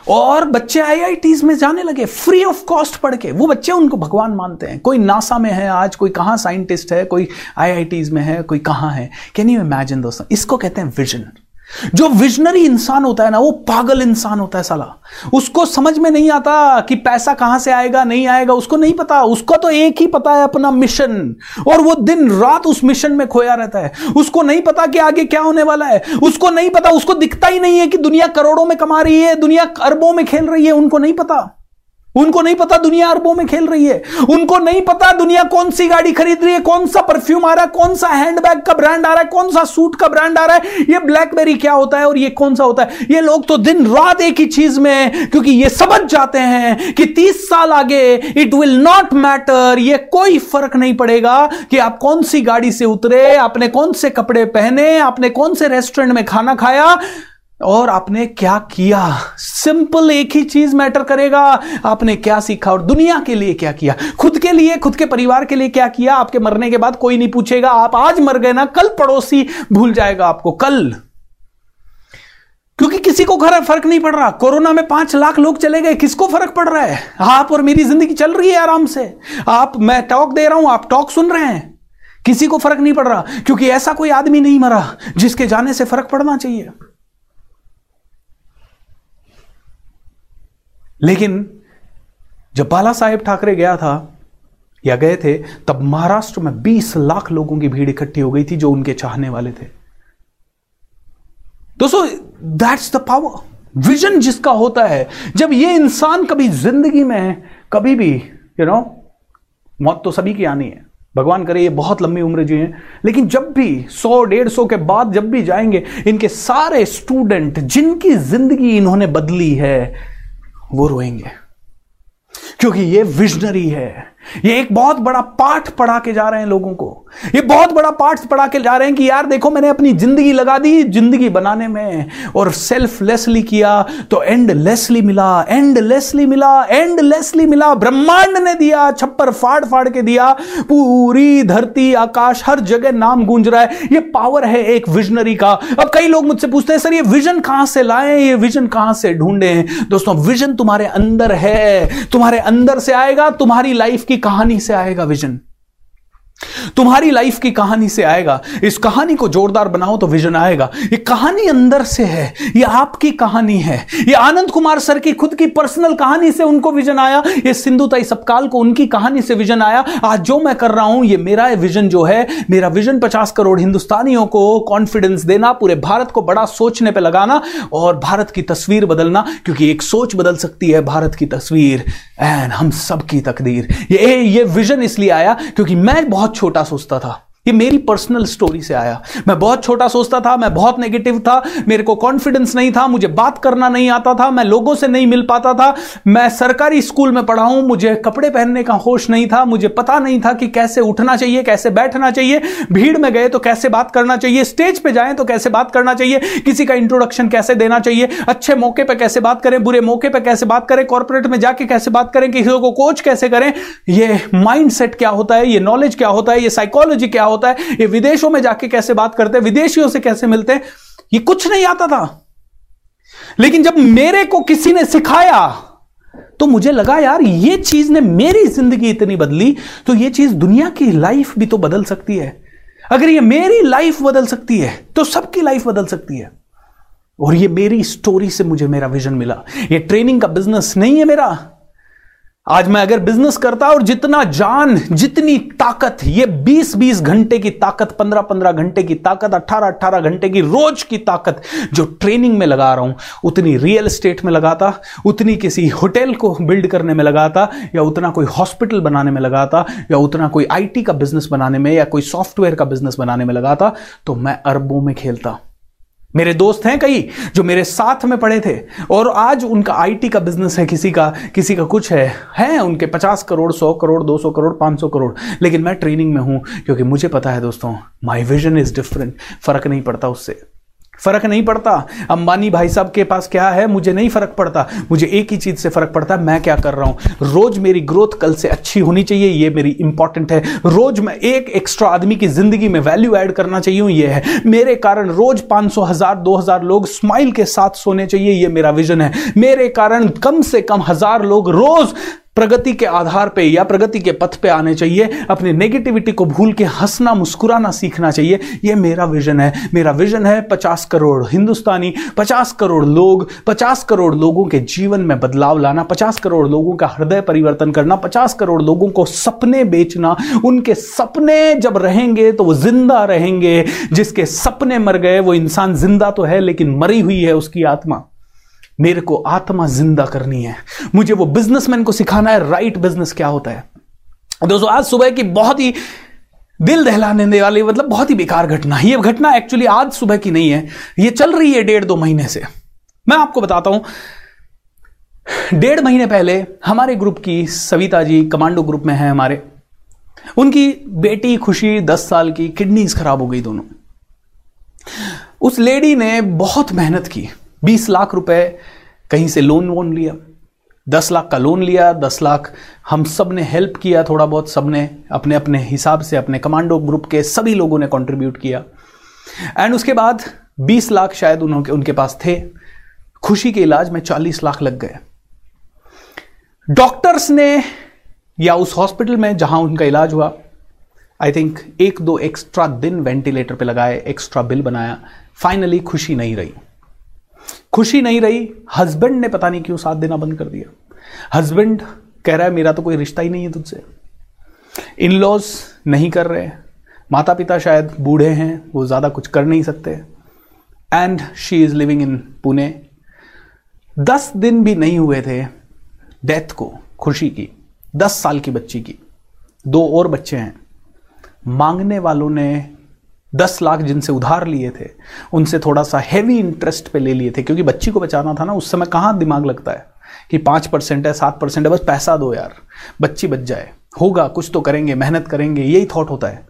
और बच्चे आईआईटीज में जाने लगे फ्री ऑफ़ कॉस्ट पढ़ के। वो बच्चे उनको भगवान मानते हैं। कोई नासा में है आज, कोई कहाँ साइंटिस्ट है, कोई आईआईटीज में है, कोई कहाँ है। कैन यू इमेजिन दोस्तों? इसको कहते हैं विजन जो विजनरी इंसान होता है ना, वो पागल इंसान होता है साला। उसको समझ में नहीं आता कि पैसा कहाँ से आएगा, नहीं आएगा, उसको नहीं पता। उसका तो एक ही पता है अपना मिशन और वो दिन रात उस मिशन में खोया रहता है। उसको नहीं पता कि आगे क्या होने वाला है। उसको नहीं पता, उसको दिखता ही नहीं है कि दुनिया करोड़ों में कमा रही है, दुनिया अरबों में खेल रही है, उनको नहीं पता। उनको नहीं पता दुनिया अरबों में खेल रही है। उनको नहीं पता दुनिया कौन सी गाड़ी खरीद रही है, कौन सा परफ्यूम आ रहा है, कौन सा हैंडबैग का ब्रांड आ रहा है, कौन सा सूट का ब्रांड आ रहा है, ये ब्लैकबेरी क्या होता है और ये कौन सा होता है? ये लोग तो दिन रात एक ही चीज़ में है, क्योंकि ये समझ जाते हैं कि तीस साल आगे इट विल नॉट मैटर ये कोई फ़र्क नहीं पड़ेगा कि आप कौन सी गाड़ी से उतरे, आपने कौन से कपड़े पहने, आपने कौन से रेस्टोरेंट में खाना खाया। और आपने क्या किया? सिंपल एक ही चीज़ मैटर करेगा। आपने क्या सीखा और दुनिया के लिए क्या किया? खुद के लिए, खुद के परिवार के लिए क्या किया? आपके मरने के बाद कोई नहीं पूछेगा। आप आज मर गए ना, कल पड़ोसी भूल जाएगा आपको। कल। क्योंकि किसी को घर फ़र्क नहीं पड़ रहा। कोरोना में पाँच लाख लोग चले गए। किसको फ़र्क पड़ रहा है? आप और मेरी ज़िंदगी चल रही है आराम से। आप, मैं टॉक दे रहा हूँ, आप टॉक सुन रहे हैं। किसी को फ़र्क नहीं पड़ रहा। क्योंकि ऐसा कोई आदमी नहीं मरा जिसके जाने से फ़र्क पड़ना चाहिए। लेकिन जब बाला साहेब ठाकरे गया था या गए थे, तब महाराष्ट्र में 20 लाख लोगों की भीड़ इकट्ठी हो गई थी जो उनके चाहने वाले थे। दोस्तों दैट्स द पावर विजन जिसका होता है, जब ये इंसान कभी ज़िंदगी में, कभी भी यू नो मौत तो सभी की आनी है। भगवान करे, ये बहुत लंबी उम्र जी जिए। लेकिन जब भी, सौ, डेढ़ सौ के बाद जब भी जाएँगे, इनके सारे स्टूडेंट जिनकी ज़िंदगी इन्होंने बदली है वो रोएँगे। क्योंकि ये विजनरी है। ये एक बहुत बड़ा पाठ पढ़ा के जा रहे हैं लोगों को। ये बहुत बड़ा पाठ पढ़ा के जा रहे हैं कि यार देखो मैंने अपनी ज़िंदगी लगा दी, ज़िंदगी बनाने में, और सेल्फलेसली किया तो एंडलेसली मिला एंडलेसली मिला एंडलेसली मिला, ब्रह्मांड ने दिया, छप्पर फाड़ फाड़ के दिया, पूरी धरती, आकाश, हर जगह नाम गूंज रहा है। ये पावर है एक विजनरी का। अब कई लोग मुझसे पूछते हैं, सर, ये विजन कहाँ से लाए? ये विजन कहाँ से ढूंढे दोस्तों विजन तुम्हारे अंदर है, तुम्हारे अंदर से आएगा, तुम्हारी लाइफ की कहानी से आएगा विजन। तुम्हारी लाइफ की कहानी से आएगा। इस कहानी को जोरदार बनाओ तो विजन आएगा। ये कहानी अंदर से है। ये आपकी कहानी है। ये आनंद कुमार सर की खुद की पर्सनल कहानी से उनको विजन आया। ये सिंधु सिंधुताई सपकाल को उनकी कहानी से विजन आया। आज जो मैं कर रहा हूँ, ये मेरा विजन जो है। मेरा विजन पचास करोड़ हिंदुस्तानियों को कॉन्फिडेंस देना, पूरे भारत को बड़ा सोचने पर लगाना और भारत की तस्वीर बदलना, क्योंकि एक सोच बदल सकती है भारत की तस्वीर। एंड हम सबकी तकदीर। ये ये विजन इसलिए आया क्योंकि मैं बहुत बहुत छोटा सोचता था। ये मेरी पर्सनल स्टोरी से आया। मैं बहुत छोटा सोचता था, मैं बहुत नेगेटिव था, मेरे को कॉन्फिडेंस नहीं था, मुझे बात करना नहीं आता था, मैं लोगों से नहीं मिल पाता था। मैं सरकारी स्कूल में पढ़ा हूँ, मुझे कपड़े पहनने का होश नहीं था, मुझे पता नहीं था कि कैसे उठना चाहिए, कैसे बैठना चाहिए, भीड़ में गए तो कैसे बात करना चाहिए स्टेज पर जाए तो कैसे बात करना चाहिए, किसी का इंट्रोडक्शन कैसे देना चाहिए, अच्छे मौके पर कैसे बात करें, बुरे मौके पर कैसे बात करें कॉर्पोरेट में जाके कैसे बात करें, किसी को कोच कैसे करें, ये माइंड क्या होता है, ये नॉलेज क्या होता है, ये साइकोलॉजी क्या होता है? ये विदेशों में जाके कैसे बात करते हैं? विदेशियों से कैसे मिलते हैं? ये कुछ नहीं आता था। लेकिन जब मेरे को किसी ने सिखाया तो मुझे लगा, यार, ये चीज़ ने मेरी ज़िंदगी इतनी बदली तो ये चीज़ दुनिया की लाइफ भी तो बदल सकती है। अगर ये मेरी लाइफ बदल सकती है तो सबकी लाइफ बदल सकती है। और ये मेरी स्टोरी से मुझे मेरा विजन मिला। ये ट्रेनिंग का बिज़नेस नहीं है मेरा। आज मैं अगर बिज़नेस करता और जितना जान, जितनी ताकत, ये 20-20 घंटे की ताकत 15-15 घंटे की ताकत 18-18 घंटे की रोज की ताकत जो ट्रेनिंग में लगा रहा हूँ, उतनी रियल एस्टेट में लगाता, उतनी किसी होटल को बिल्ड करने में लगाता, या उतना कोई हॉस्पिटल बनाने में लगाता, या उतना कोई आईटी का बिज़नेस बनाने में, या कोई सॉफ्टवेयर का बिज़नेस बनाने में लगाता तो मैं अरबों में खेलता। मेरे दोस्त हैं कई, जो मेरे साथ में पढ़े थे। और आज उनका आईटी का बिज़नेस है, किसी का किसी का कुछ है, हैं उनके पचास करोड़, सौ करोड़, दो सौ करोड़, पाँच सौ करोड़। लेकिन मैं ट्रेनिंग में हूँ, क्योंकि मुझे पता है दोस्तों माई विजन इज़ डिफरेंट फ़र्क नहीं पड़ता उससे। फ़र्क नहीं पड़ता। अंबानी भाई साहब के पास क्या है? मुझे नहीं फ़र्क पड़ता। मुझे एक ही चीज़ से फ़र्क पड़ता है, मैं क्या कर रहा हूँ? रोज मेरी ग्रोथ कल से अच्छी होनी चाहिए, ये मेरी इंपॉर्टेंट है। रोज मैं एक एक्स्ट्रा आदमी की ज़िंदगी में वैल्यू ऐड करना चाहिए, ये है। मेरे कारण रोज पाँच सौ, हज़ार, दो हज़ार लोग स्माइल के साथ सोने चाहिए, ये मेरा विजन है। मेरे कारण कम से कम हज़ार लोग रोज प्रगति के आधार पे या प्रगति के पथ पे आने चाहिए, अपनी नेगेटिविटी को भूल के हंसना, मुस्कुराना सीखना चाहिए। यह मेरा विजन है। मेरा विजन है पचास करोड़ हिंदुस्तानी, पचास करोड़ लोग, पचास करोड़ लोगों के जीवन में बदलाव लाना, पचास करोड़ लोगों का हृदय परिवर्तन करना, पचास करोड़ लोगों को सपने बेचना। उनके सपने जब रहेंगे तो वो ज़िंदा रहेंगे। जिसके सपने मर गए, वो इंसान ज़िंदा तो है, लेकिन मरी हुई है उसकी आत्मा। मेरे को आत्मा ज़िंदा करनी है। मुझे वो बिजनेसमैन को सिखाना है राइट बिज़नेस क्या होता है। दोस्तों, आज सुबह की बहुत ही दिल दहलाने वाली मतलब बहुत ही बेकार घटना। ये घटना एक्चुअली आज सुबह की नहीं है। ये चल रही है डेढ़ दो महीने से। मैं आपको बताता हूँ, डेढ़ महीने पहले हमारे ग्रुप की सविता जी कमांडो ग्रुप में है हमारे। उनकी बेटी खुशी दस साल की किडनीज खराब हो गई दोनों। उस लेडी ने बहुत मेहनत की। बीस लाख रुपए कहीं से लोन वोन लिया। दस लाख का लोन लिया, दस लाख हम सबने हेल्प किया थोड़ा बहुत सबने अपने अपने हिसाब से, अपने कमांडो ग्रुप के सभी लोगों ने कंट्रीब्यूट किया। एंड उसके बाद बीस लाख शायद उन्होंने उनके पास थे। खुशी के इलाज में चालीस लाख लग गए। डॉक्टर्स ने या उस हॉस्पिटल में जहाँ उनका इलाज हुआ आई थिंक एक दो एक्स्ट्रा दिन वेंटिलेटर पे लगाए एक्स्ट्रा बिल बनाया। फाइनली खुशी नहीं रही। खुशी नहीं रही हस्बैंड ने पता नहीं क्यों साथ देना बंद कर दिया। हस्बैंड कह रहा है, मेरा तो कोई रिश्ता ही नहीं है तुझसे। इन लॉज नहीं कर रहे माता पिता शायद बूढ़े हैं, वो ज़्यादा कुछ कर नहीं सकते। And she is living in Pune दस दिन भी नहीं हुए थे डेथ को, खुशी की। दस साल की बच्ची की। दो और बच्चे हैं। मांगने वालों ने दस लाख जिनसे उधार लिए थे, उनसे थोड़ा सा हैवी इंटरेस्ट पे ले लिए थे, क्योंकि बच्ची को बचाना था ना, उस समय कहाँ दिमाग लगता है कि पाँच परसेंट है, सात परसेंट है, बस पैसा दो यार, बच्ची बच जाए। होगा, कुछ तो करेंगे, मेहनत करेंगे, यही थॉट होता है।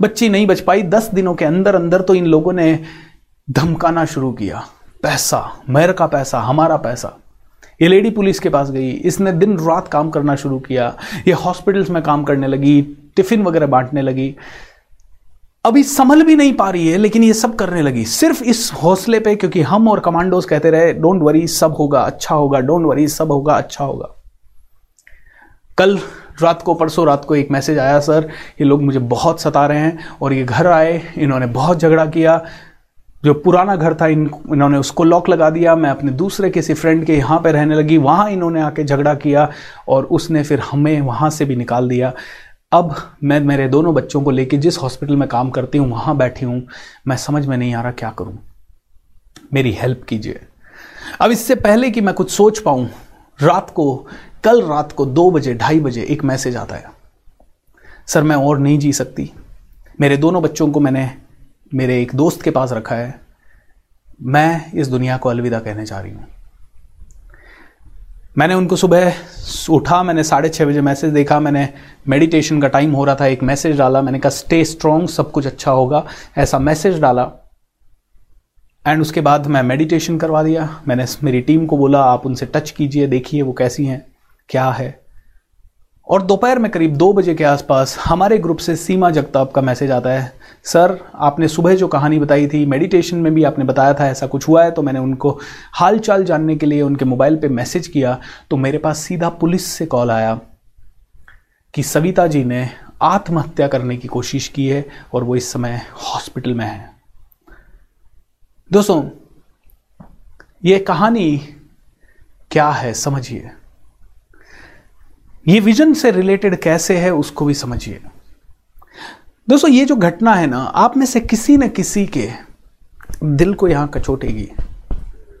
बच्ची नहीं बच पाई, दस दिनों के अंदर अंदर तो इन लोगों ने धमकाना शुरू किया। पैसा मेर का पैसा, हमारा पैसा। ये लेडी पुलिस के पास गई, इसने दिन रात काम करना शुरू किया। ये हॉस्पिटल्स में काम करने लगी, टिफ़िन वगैरह बांटने लगी। अभी संभल भी नहीं पा रही है, लेकिन ये सब करने लगी। सिर्फ़ इस हौसले पे, क्योंकि हम और कमांडोज कहते रहे डोंट वरी सब होगा अच्छा होगा डोंट वरी सब होगा अच्छा होगा. कल रात को, परसों रात को एक मैसेज आया, सर, ये लोग मुझे बहुत सता रहे हैं, और ये घर आए, इन्होंने बहुत झगड़ा किया। जो पुराना घर था, इन, इन्होंने उसको लॉक लगा दिया। मैं अपने दूसरे किसी फ्रेंड के यहाँ पे रहने लगी, वहाँ इन्होंने आके झगड़ा किया, और उसने फिर हमें वहाँ से भी निकाल दिया। अब मैं मेरे दोनों बच्चों को लेके जिस हॉस्पिटल में काम करती हूँ, वहाँ बैठी हूँ, मैं समझ में नहीं आ रहा क्या करूँ। मेरी हेल्प कीजिए। अब इससे पहले कि मैं कुछ सोच पाऊँ, रात को, कल रात को दो बजे, ढाई बजे एक मैसेज आता है। सर, मैं और नहीं जी सकती। मेरे दोनों बच्चों को मैंने, मेरे एक दोस्त के पास रखा है। मैं इस दुनिया को अलविदा कहने जा रही हूँ। मैंने उनको सुबह उठा, मैंने साढ़े छः बजे मैसेज देखा, मैंने मेडिटेशन का टाइम हो रहा था, एक मैसेज डाला, मैंने कहा स्टे स्ट्रांग सब कुछ अच्छा होगा। ऐसा मैसेज डाला। एंड उसके बाद मैं मेडिटेशन करवा दिया। मैंने मेरी टीम को बोला, आप उनसे टच कीजिए, देखिए वो कैसी हैं, क्या है? और दोपहर में करीब दो बजे के आसपास हमारे ग्रुप से सीमा जगताप का मैसेज आता है। सर, आपने सुबह जो कहानी बताई थी, मेडिटेशन में भी आपने बताया था, ऐसा कुछ हुआ है? तो मैंने उनको हाल चाल जानने के लिए उनके मोबाइल पे मैसेज किया तो मेरे पास सीधा पुलिस से कॉल आया कि सविता जी ने आत्महत्या करने की कोशिश की है और वो इस समय हॉस्पिटल में है। दोस्तों, ये कहानी क्या है, समझिए। ये विजन से रिलेटेड कैसे है, उसको भी समझिए। दोस्तों, ये जो घटना है ना, आप में से किसी न किसी के दिल को यहाँ कचोटेगी।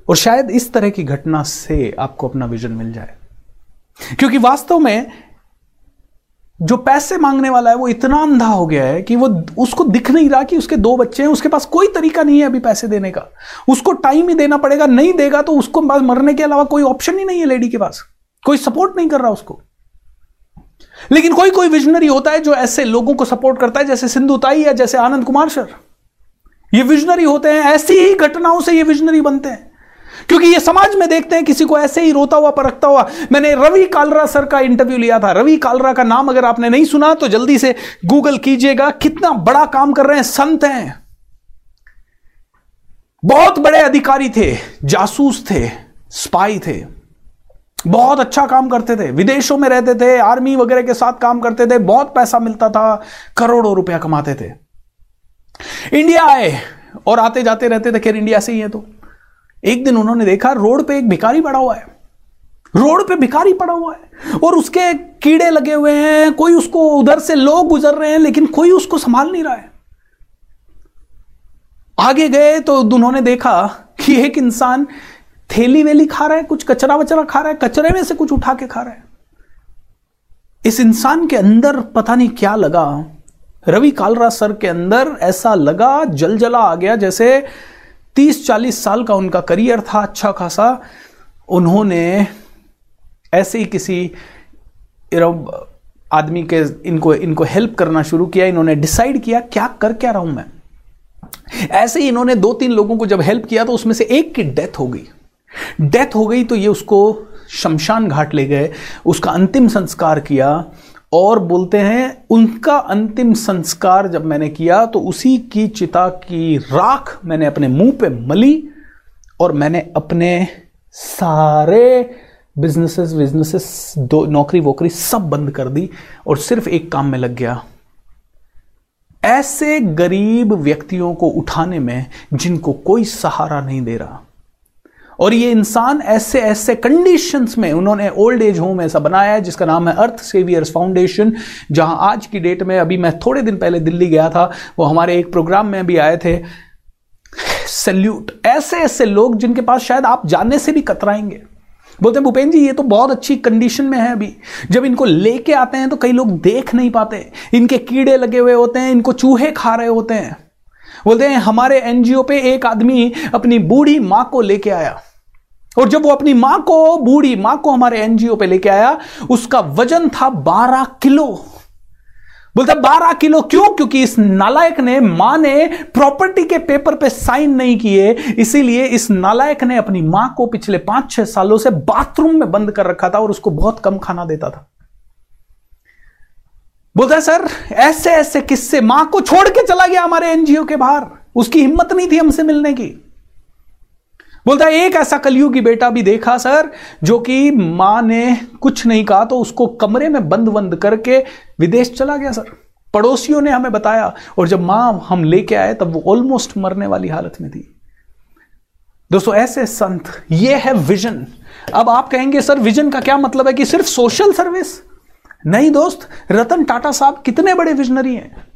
और शायद इस तरह की घटना से आपको अपना विजन मिल जाए। क्योंकि वास्तव में जो पैसे मांगने वाला है, वो इतना अंधा हो गया है कि वो उसको दिख नहीं रहा कि उसके दो बच्चे हैं, उसके पास कोई तरीका नहीं है अभी पैसे देने का। उसको टाइम ही देना पड़ेगा, नहीं देगा तो उसको मरने के अलावा कोई ऑप्शन ही नहीं है लेडी के पास। कोई सपोर्ट नहीं कर रहा उसको। लेकिन कोई कोई विजनरी होता है जो ऐसे लोगों को सपोर्ट करता है, जैसे सिंधु ताई या जैसे आनंद कुमार सर। ये विजनरी होते हैं, ऐसी ही घटनाओं से ये विजनरी बनते हैं। क्योंकि ये समाज में देखते हैं, किसी को ऐसे ही रोता हुआ, परखता हुआ। मैंने रवि कालरा सर का इंटरव्यू लिया था। रवि कालरा का नाम अगर आपने नहीं सुना तो जल्दी से गूगल कीजिएगा, कितना बड़ा काम कर रहे हैं, संत हैं। बहुत बड़े अधिकारी थे, जासूस थे, स्पाई थे। बहुत अच्छा काम करते थे। विदेशों में रहते थे, आर्मी वगैरह के साथ काम करते थे, बहुत पैसा मिलता था, करोड़ों रुपया कमाते थे। इंडिया आए और आते जाते रहते थे, खैर इंडिया से ही है तो। एक दिन उन्होंने देखा, रोड पे एक भिखारी पड़ा हुआ है। रोड पे भिखारी पड़ा हुआ है और उसके कीड़े लगे हुए हैं, कोई उसको उधर से लोग गुजर रहे हैं, लेकिन कोई उसको संभाल नहीं रहा है। आगे गए तो उन्होंने देखा कि एक इंसान थैली वेली खा रहा है, कुछ कचरा वचरा खा रहा है, कचरे में से कुछ उठा के खा रहा है। इस इंसान के अंदर पता नहीं क्या लगा। रवि कालरा सर के अंदर ऐसा लगा जल जला आ गया, जैसे तीस चालीस साल का उनका करियर था अच्छा खासा। उन्होंने ऐसे ही किसी आदमी के इनको इनको हेल्प करना शुरू किया, इन्होंने डिसाइड किया, क्या कर क्या रहा हूँ मैं? ऐसे ही इन्होंने दो तीन लोगों को जब हेल्प किया तो उसमें से एक की डेथ हो गई। डेथ हो गई तो ये उसको शमशान घाट ले गए, उसका अंतिम संस्कार किया और बोलते हैं, उनका अंतिम संस्कार जब मैंने किया तो उसी की चिता की राख मैंने अपने मुँह पे मली और मैंने अपने सारे बिजनेसेस बिजनेसेस दो नौकरी, वोकरी सब बंद कर दी और सिर्फ़ एक काम में लग गया। ऐसे गरीब व्यक्तियों को उठाने में जिनको कोई सहारा नहीं दे रहा। और ये इंसान ऐसे ऐसे कंडीशंस में, उन्होंने ओल्ड एज होम ऐसा बनाया है, जिसका नाम है अर्थ सेवियर्स फाउंडेशन जहाँ आज की डेट में, अभी मैं थोड़े दिन पहले दिल्ली गया था, वो हमारे एक प्रोग्राम में भी आए थे। सल्यूट ऐसे ऐसे लोग जिनके पास शायद आप जानने से भी कतराएँगे। बोलते हैं भूपेन जी ये तो बहुत अच्छी कंडीशन में है अभी। जब इनको लेके आते हैं तो कई लोग देख नहीं पाते। इनके कीड़े लगे हुए होते हैं, इनको चूहे खा रहे होते हैं। बोलते हैं, हमारे एनजीओ पे एक आदमी अपनी बूढ़ी माँ को लेके आया। और जब वो अपनी माँ को, बूढ़ी माँ को हमारे एनजीओ पे लेके आया, उसका वज़न था बारह किलो। बोलता, बारह किलो क्यों? क्योंकि इस नालायक ने, माँ ने प्रॉपर्टी के पेपर पे साइन नहीं किए। इसीलिए इस नालायक ने अपनी माँ को पिछले पाँच छह सालों से बाथरूम में बंद कर रखा था और उसको बहुत कम खाना देता था। बोलता सर, ऐसे ऐसे किस्से माँ को छोड़ के चला गया हमारे एनजीओ के बाहर। उसकी हिम्मत नहीं थी हमसे मिलने की। बोलता एक ऐसा कलयुगी बेटा भी देखा, सर, जो कि माँ ने कुछ नहीं कहा तो उसको कमरे में बंद बंद करके विदेश चला गया, सर। पड़ोसियों ने हमें बताया, और जब माँ हम लेके आए, तब वो ऑलमोस्ट मरने वाली हालत में थी। दोस्तों, ऐसे संत, ये है विजन अब आप कहेंगे, सर विजन का क्या मतलब है कि सिर्फ़ सोशल सर्विस नहीं दोस्त, रतन टाटा साहब कितने बड़े विजनरी हैं।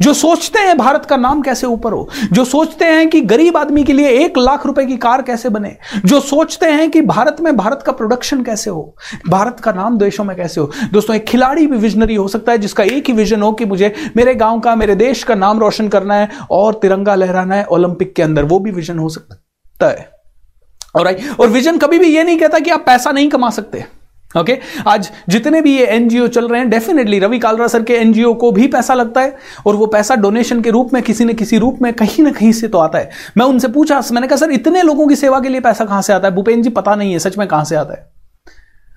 जो सोचते हैं भारत का नाम कैसे ऊपर हो, जो सोचते हैं कि गरीब आदमी के लिए एक लाख रुपए की कार कैसे बने, जो सोचते हैं कि भारत में भारत का प्रोडक्शन कैसे हो, भारत का नाम देशों में कैसे हो। दोस्तों, एक खिलाड़ी भी विजनरी हो सकता है जिसका एक ही विजन हो कि मुझे मेरे गाँव का, मेरे देश का नाम रोशन करना है और तिरंगा लहराना है ओलंपिक के अंदर। वो भी विजन हो सकता है। और और विजन कभी भी ये नहीं कहता कि आप पैसा नहीं कमा सकते। Okay okay? आज जितने भी ये एनजीओ चल रहे हैं डेफिनेटली रवि कालरा सर के एनजीओ को भी पैसा लगता है और वो पैसा डोनेशन के रूप में, किसी न किसी रूप में कहीं ना कहीं से तो आता है। मैं उनसे पूछा, मैंने कहा, सर, इतने लोगों की सेवा के लिए पैसा कहाँ से आता है? भूपेन्द्र जी, पता नहीं है, सच में कहाँ से आता है?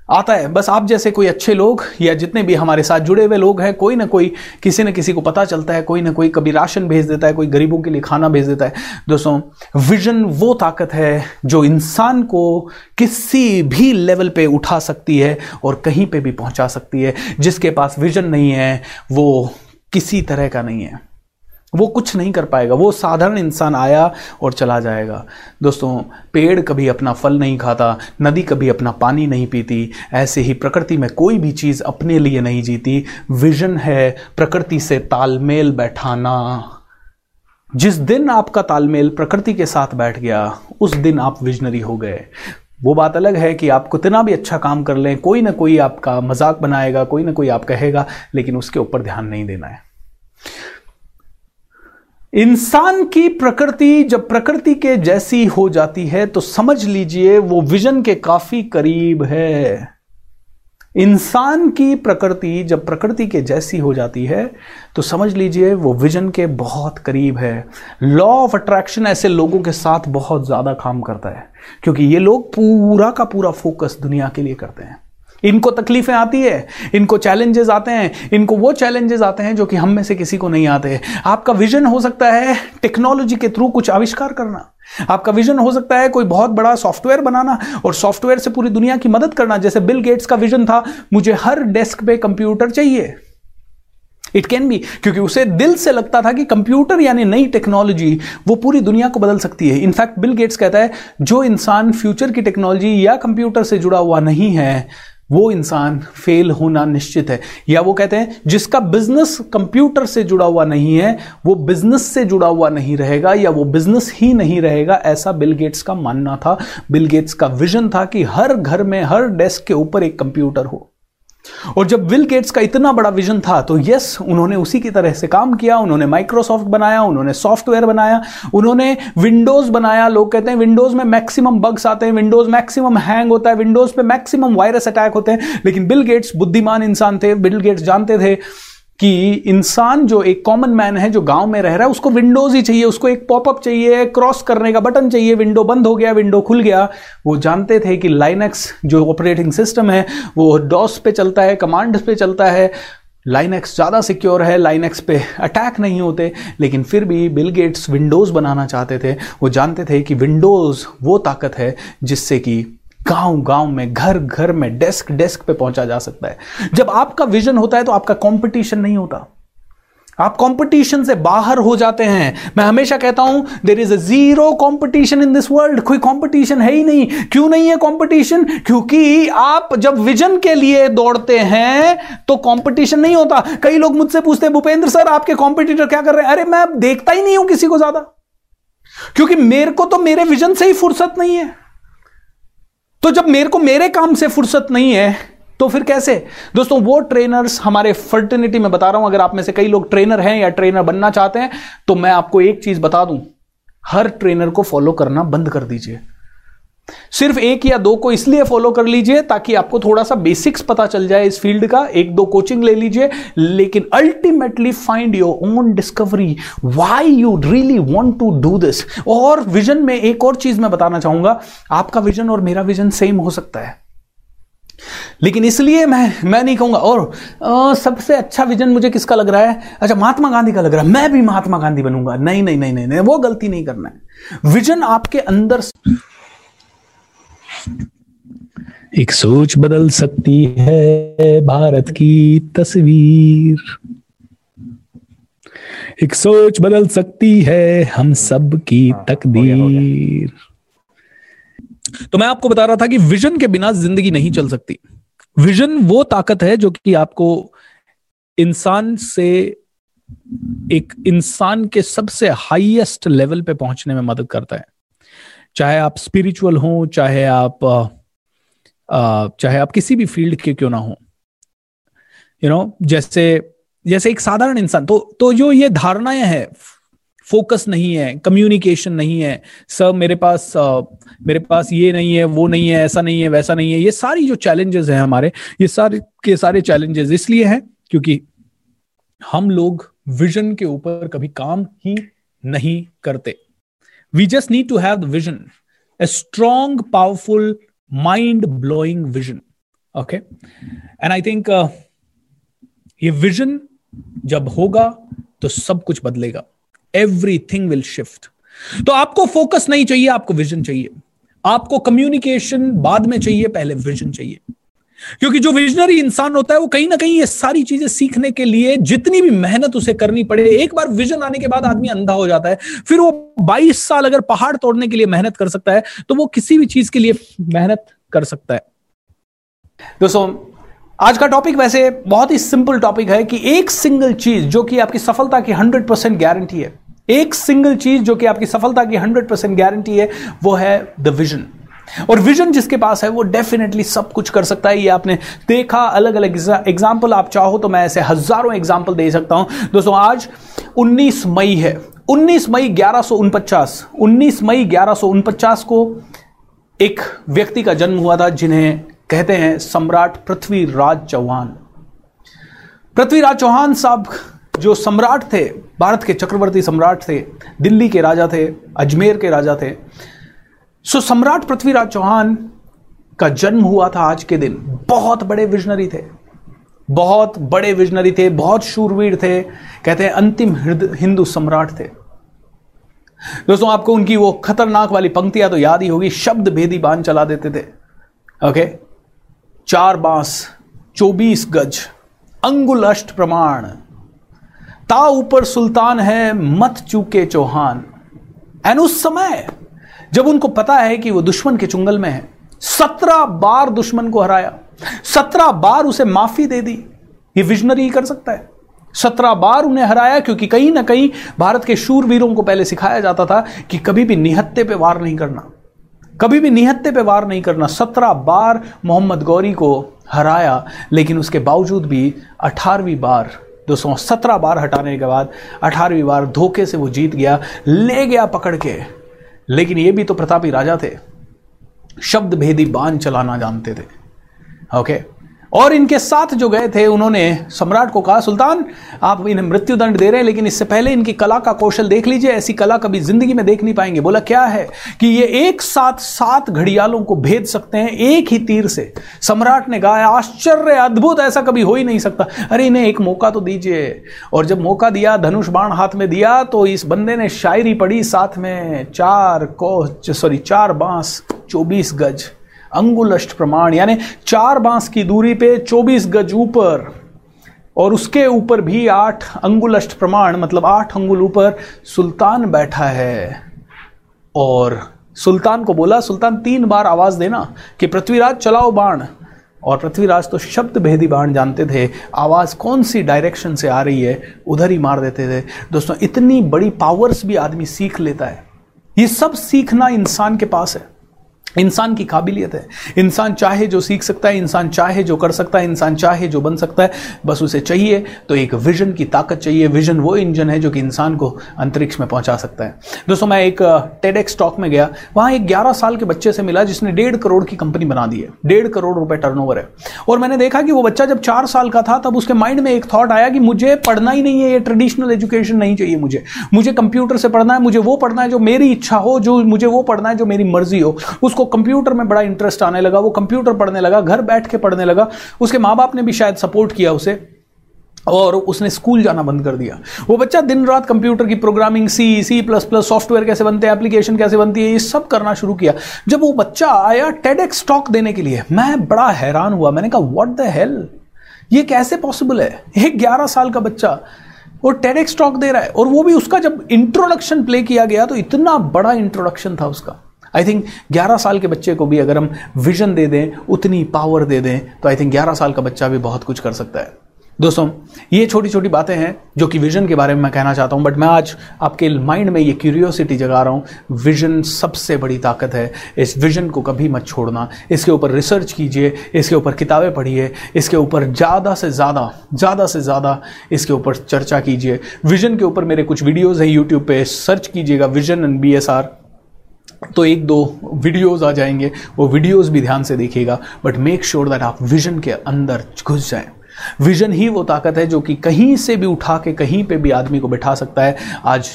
आता है। बस आप जैसे कोई अच्छे लोग या जितने भी हमारे साथ जुड़े हुए लोग हैं, कोई ना कोई, किसी न किसी को पता चलता है, कोई ना कोई कभी राशन भेज देता है, कोई गरीबों के लिए खाना भेज देता है। दोस्तों विजन वो ताकत है जो इंसान को किसी भी लेवल पे उठा सकती है और कहीं पे भी पहुँचा सकती है। जिसके पास विजन नहीं है, वो किसी तरह का नहीं है। वो कुछ नहीं कर पाएगा। वो साधारण इंसान आया और चला जाएगा। दोस्तों, पेड़ कभी अपना फल नहीं खाता, नदी कभी अपना पानी नहीं पीती, ऐसे ही प्रकृति में कोई भी चीज़ अपने लिए नहीं जीती। विजन है प्रकृति से तालमेल बैठाना। जिस दिन आपका तालमेल प्रकृति के साथ बैठ गया, उस दिन आप विजनरी हो गए। वो बात अलग है कि आप कितना भी अच्छा काम कर लें, कोई ना कोई आपका मज़ाक बनाएगा, कोई ना कोई आप कहेगा, लेकिन उसके ऊपर ध्यान नहीं देना है। इंसान की प्रकृति जब प्रकृति के जैसी हो जाती है तो समझ लीजिए वो विजन के काफ़ी करीब है। इंसान की प्रकृति जब प्रकृति के जैसी हो जाती है तो समझ लीजिए वो विजन के बहुत करीब है। लॉ ऑफ़ अट्रैक्शन ऐसे लोगों के साथ बहुत ज़्यादा काम करता है, क्योंकि ये लोग पूरा का पूरा फोकस दुनिया के लिए करते हैं। इनको तकलीफें आती है, इनको चैलेंजेस आते हैं, इनको वो चैलेंजेस आते हैं जो कि हम में से किसी को नहीं आते। आपका विजन हो सकता है टेक्नोलॉजी के थ्रू कुछ आविष्कार करना। आपका विजन हो सकता है कोई बहुत बड़ा सॉफ्टवेयर बनाना और सॉफ्टवेयर से पूरी दुनिया की मदद करना। जैसे बिल गेट्स का विजन था, मुझे हर डेस्क पे कंप्यूटर चाहिए। इट कैन बी क्योंकि उसे दिल से लगता था कि कंप्यूटर यानी नई टेक्नोलॉजी वो पूरी दुनिया को बदल सकती है। इनफैक्ट बिल गेट्स कहता है, जो इंसान फ्यूचर की टेक्नोलॉजी या कंप्यूटर से जुड़ा हुआ नहीं है वो इंसान फेल होना निश्चित है। या वो कहते हैं, जिसका बिज़नेस कंप्यूटर से जुड़ा हुआ नहीं है, वो बिज़नेस से जुड़ा हुआ नहीं रहेगा, या वो बिज़नेस ही नहीं रहेगा, ऐसा बिल गेट्स का मानना था। बिल गेट्स का विजन था कि हर घर में, हर डेस्क के ऊपर एक कंप्यूटर हो। और जब विल गेट्स का इतना बड़ा विजन था तो यस उन्होंने उसी की तरह से काम किया, उन्होंने माइक्रोसॉफ्ट बनाया, उन्होंने सॉफ्टवेयर बनाया, उन्होंने विंडोज़ बनाया, लोग कहते हैं विंडोज़ में मैक्सिमम बग्स आते हैं विंडोज़ मैक्सिमम हैंग होता है विंडोज़ पे मैक्सिमम वायरस अटैक होते हैं, लेकिन बिल गेट्स बुद्धिमान इंसान थे बिल गेट्स जानते थे कि इंसान जो एक कॉमन मैन है, जो गाँव में रह रहा है, उसको विंडोज़ ही चाहिए, उसको एक पॉपअप चाहिए क्रॉस करने का बटन चाहिए विंडो बंद हो गया विंडो खुल गया। वो जानते थे कि लाइनक्स जो ऑपरेटिंग सिस्टम है, वो डॉस पे चलता है कमांड पे चलता है। लाइनक्स ज़्यादा सिक्योर है लाइनक्स पे अटैक नहीं होते, लेकिन फिर भी बिल गेट्स विंडोज़ बनाना चाहते थे। वो जानते थे कि विंडोज़ वो ताकत है जिससे कि गाँव गाँव में घर घर में डेस्क डेस्क पे पहुँचा जा सकता है। जब आपका विजन होता है तो आपका कंपटीशन नहीं होता। आप कंपटीशन से बाहर हो जाते हैं। मैं हमेशा कहता हूँ there is a zero competition in this world कोई कंपटीशन है ही नहीं। क्यों नहीं है कंपटीशन क्योंकि आप जब विजन के लिए दौड़ते हैं तो कंपटीशन नहीं होता। कई लोग मुझसे पूछते हैं, भूपेंद्र सर, आपके कॉम्पिटिटर क्या कर रहे हैं? अरे, मैं देखता ही नहीं हूँ किसी को ज़्यादा। क्योंकि मेरे को तो मेरे विजन से ही फुर्सत नहीं है। तो जब मेरे को मेरे काम से फुर्सत नहीं है तो फिर कैसे? दोस्तों, वो ट्रेनर्स हमारे फर्टिनिटी में बता रहा हूँ, अगर आप में से कई लोग ट्रेनर हैं या ट्रेनर बनना चाहते हैं तो मैं आपको एक चीज़ बता दूँ, हर ट्रेनर को फॉलो करना बंद कर दीजिए। सिर्फ़ एक या दो को इसलिए फॉलो कर लीजिए ताकि आपको थोड़ा सा बेसिक्स पता चल जाए इस फ़ील्ड का। एक दो कोचिंग ले लीजिए लेकिन ultimately find your own discovery why you really want to do this और विजन में एक और चीज़ मैं बताना चाहूँगा आपका विजन और मेरा विजन सेम हो सकता है। लेकिन इसलिए मैं मैं नहीं कहूँगा और आ, सबसे अच्छा विजन मुझे किसका लग रहा है? अच्छा महात्मा गांधी का लग रहा है। मैं भी महात्मा गांधी बनूँगा। नहीं नहीं नहीं नहीं, नहीं वो गलती नहीं करना है। विजन आपके अंदर एक सोच बदल सकती है भारत की तस्वीर। एक सोच बदल सकती है हम सब की हाँ, तकदीर। तो मैं आपको बता रहा था कि विजन के बिना ज़िंदगी नहीं चल सकती। विजन वो ताकत है जो कि आपको इंसान से एक इंसान के सबसे हाईएस्ट लेवल पे पहुँचने में मदद करता है। चाहे आप स्पिरिचुअल हो चाहे आप चाहे आप किसी भी फ़ील्ड के क्यों ना हो। यू नो जैसे जैसे एक साधारण इंसान तो तो जो ये धारणाएँ हैं फोकस नहीं है कम्युनिकेशन नहीं है सर मेरे पास आ, मेरे पास ये नहीं है वो नहीं है ऐसा नहीं है वैसा नहीं है। ये सारी जो चैलेंजेस हैं हमारे ये सारे के सारे चैलेंजेस इसलिए हैं क्योंकि हम लोग विजन के ऊपर कभी काम ही नहीं करते। We just need to have the vision a strong powerful mind blowing vision. Okay? And i think uh, ये विजन जब होगा तो सब कुछ बदलेगा. एवरीथिंग विल शिफ्ट तो आपको फोकस नहीं चाहिए आपको विजन चाहिए. आपको कम्युनिकेशन बाद में चाहिए पहले विजन चाहिए. क्योंकि जो विजनरी इंसान होता है, वो कहीं ना कहीं ये सारी चीज़ें सीखने के लिए जितनी भी मेहनत उसे करनी पड़े, एक बार विजन आने के बाद आदमी अंधा हो जाता है, फिर वो 22 साल अगर पहाड़ तोड़ने के लिए मेहनत कर सकता है तो वो किसी भी चीज़ के लिए मेहनत कर सकता है। दोस्तों, आज का टॉपिक वैसे बहुत ही सिंपल टॉपिक है कि एक सिंगल चीज़ जो कि आपकी सफलता की हंड्रेड परसेंट गारंटी है, एक सिंगल चीज़ जो कि आपकी सफलता की हंड्रेड परसेंट गारंटी है, वो है द विजन और विजन जिसके पास है, वो डेफिनेटली सब कुछ कर सकता है। ये आपने देखा अलग अलग एग्ज़ाम्पल आप चाहो तो मैं ऐसे हज़ारों एग्ज़ाम्पल दे सकता हूँ। दोस्तों, आज 19 मई है। 19 मई ग्यारह सौ उनपचास। उन्नीस मई ग्यारह को एक व्यक्ति का जन्म हुआ था, जिन्हें कहते हैं सम्राट पृथ्वीराज चौहान। पृथ्वीराज चौहान साहब जो सम्राट थे, भारत के चक्रवर्ती सम्राट थे, दिल्ली के राजा थे, अजमेर के राजा थे सो सम्राट पृथ्वीराज चौहान का जन्म हुआ था आज के दिन। बहुत बड़े विजनरी थे। बहुत बड़े विजनरी थे, बहुत शूरवीर थे। कहते हैं अंतिम हिंदू सम्राट थे। दोस्तों, आपको उनकी वो खतरनाक वाली पंक्तियाँ तो याद ही होगी। शब्द भेदी बाँध चला देते थे। ओके चार बाँस, चौबीस गज, अंगुल अष्ट प्रमाण। ता ऊपर सुल्तान है, मत चूके चौहान। एंड उस समय जब उनको पता है कि वो दुश्मन के चुंगल में है, सत्रह बार दुश्मन को हराया, सत्रह बार उसे माफ़ी दे दी, ये विजनरी ही कर सकता है। सत्रह बार उन्हें हराया, क्योंकि कहीं ना कहीं भारत के शूरवीरों को पहले सिखाया जाता था कि कभी भी निहत्ते पे वार नहीं करना, कभी भी निहत्ते पे वार नहीं करना। सत्रह बार मोहम्मद गौरी को हराया, लेकिन उसके बावजूद भी अठारहवीं बार, दोस्तों, सत्रह बार हटाने के बाद अठारहवीं बार धोखे से वो जीत गया, ले गया पकड़ के। लेकिन ये भी तो प्रतापी राजा थे शब्द भेदी बाण चलाना जानते थे ओके okay? और इनके साथ जो गए थे, उन्होंने सम्राट को कहा, सुल्तान, आप इन्हें मृत्यु दंड दे रहे हैं, लेकिन इससे पहले इनकी कला का कौशल देख लीजिए, ऐसी कला कभी ज़िंदगी में देख नहीं पाएँगे। बोला, क्या है कि ये एक साथ सात घड़ियालों को भेज सकते हैं एक ही तीर से? सम्राट ने कहा, आश्चर्य, अद्भुत, ऐसा कभी हो ही नहीं सकता। अरे, इन्हें एक मौका तो दीजिए। और जब मौका दिया, धनुष बाण हाथ में दिया तो इस बंदे ने शायरी पढ़ी, साथ में चार को सॉरी चार बाँस, चौबीस गज। अंगुलष्ट प्रमाण, यानी चार बाँस की दूरी पे 24 गज ऊपर, और उसके ऊपर भी आठ अंगुलष्ट प्रमाण मतलब आठ अंगुल ऊपर सुल्तान बैठा है। और सुल्तान को बोला, सुल्तान, तीन बार आवाज़ देना कि पृथ्वीराज, चलाओ बाण। और पृथ्वीराज तो शब्द भेदी बाण जानते थे। आवाज़ कौन सी डायरेक्शन से आ रही है, उधर ही मार देते थे। दोस्तों, इतनी बड़ी पावर्स भी आदमी सीख लेता है। ये सब सीखना इंसान के पास है। इंसान की काबिलियत है। इंसान चाहे जो सीख सकता है, इंसान चाहे जो कर सकता है, इंसान चाहे जो बन सकता है, बस उसे चाहिए तो एक विजन की ताकत चाहिए। विजन वो इंजन है जो कि इंसान को अंतरिक्ष में पहुँचा सकता है। दोस्तों, मैं एक टेडेक्स स्टॉक में गया। वहाँ एक ग्यारह साल के बच्चे से मिला जिसने डेढ़ करोड़ की कंपनी बना दी है। डेढ़ करोड़ रुपए टर्नओवर है। और मैंने देखा कि वो बच्चा जब चार साल का था, तब उसके माइंड में एक थॉट आया कि मुझे पढ़ना ही नहीं है, ये ट्रेडिशनल एजुकेशन नहीं चाहिए मुझे। मुझे कंप्यूटर से पढ़ना है, मुझे वो पढ़ना है जो मेरी इच्छा हो, जो मुझे वो पढ़ना है जो मेरी मर्ज़ी हो। उसको कंप्यूटर में बड़ा इंटरेस्ट आने लगा, वो कंप्यूटर पढ़ने लगा, घर बैठ के पढ़ने लगा। उसके माँ बाप ने भी शायद सपोर्ट किया उसे और उसने स्कूल जाना बंद कर दिया। वो बच्चा दिन रात कंप्यूटर की programming C C plus plus software कैसे बनते हैं एप्लीकेशन कैसे बनती है, ये सब करना शुरू किया। जब वो बच्चा आया टेडेक्स टॉक देने के लिए, मैं बड़ा हैरान हुआ। मैंने कहा व्हाट द हेल ये कैसे पॉसिबल है? एक ग्यारह साल का बच्चा वो टेडेक्स टॉक दे रहा है। और वो भी उसका जब इंट्रोडक्शन प्ले किया गया तो इतना बड़ा इंट्रोडक्शन था उसका। आई थिंक 11 साल के बच्चे को भी अगर हम विजन दे दें, उतनी पावर दे दें तो आई थिंक 11 साल का बच्चा भी बहुत कुछ कर सकता है। दोस्तों, ये छोटी छोटी बातें हैं जो कि विजन के बारे में मैं कहना चाहता हूँ बट मैं आज आपके माइंड में ये क्यूरियोसिटी जगा रहा हूँ। विजन सबसे बड़ी ताकत है। इस विजन को कभी मत छोड़ना। इसके ऊपर रिसर्च कीजिए, इसके ऊपर किताबें पढ़िए, इसके ऊपर ज़्यादा से ज़्यादा ज़्यादा से ज़्यादा इसके ऊपर चर्चा कीजिए। विजन के ऊपर मेरे कुछ वीडियोज़ हैं यूट्यूब पर सर्च कीजिएगा vision and B S R तो एक दो वीडियोस आ जाएँगे वो वीडियोस भी ध्यान से देखिएगा बट मेक श्योर दैट आप विजन के अंदर घुस जाएँ। विजन ही वो ताकत है जो कि कहीं से भी उठा के कहीं पे भी आदमी को बिठा सकता है। आज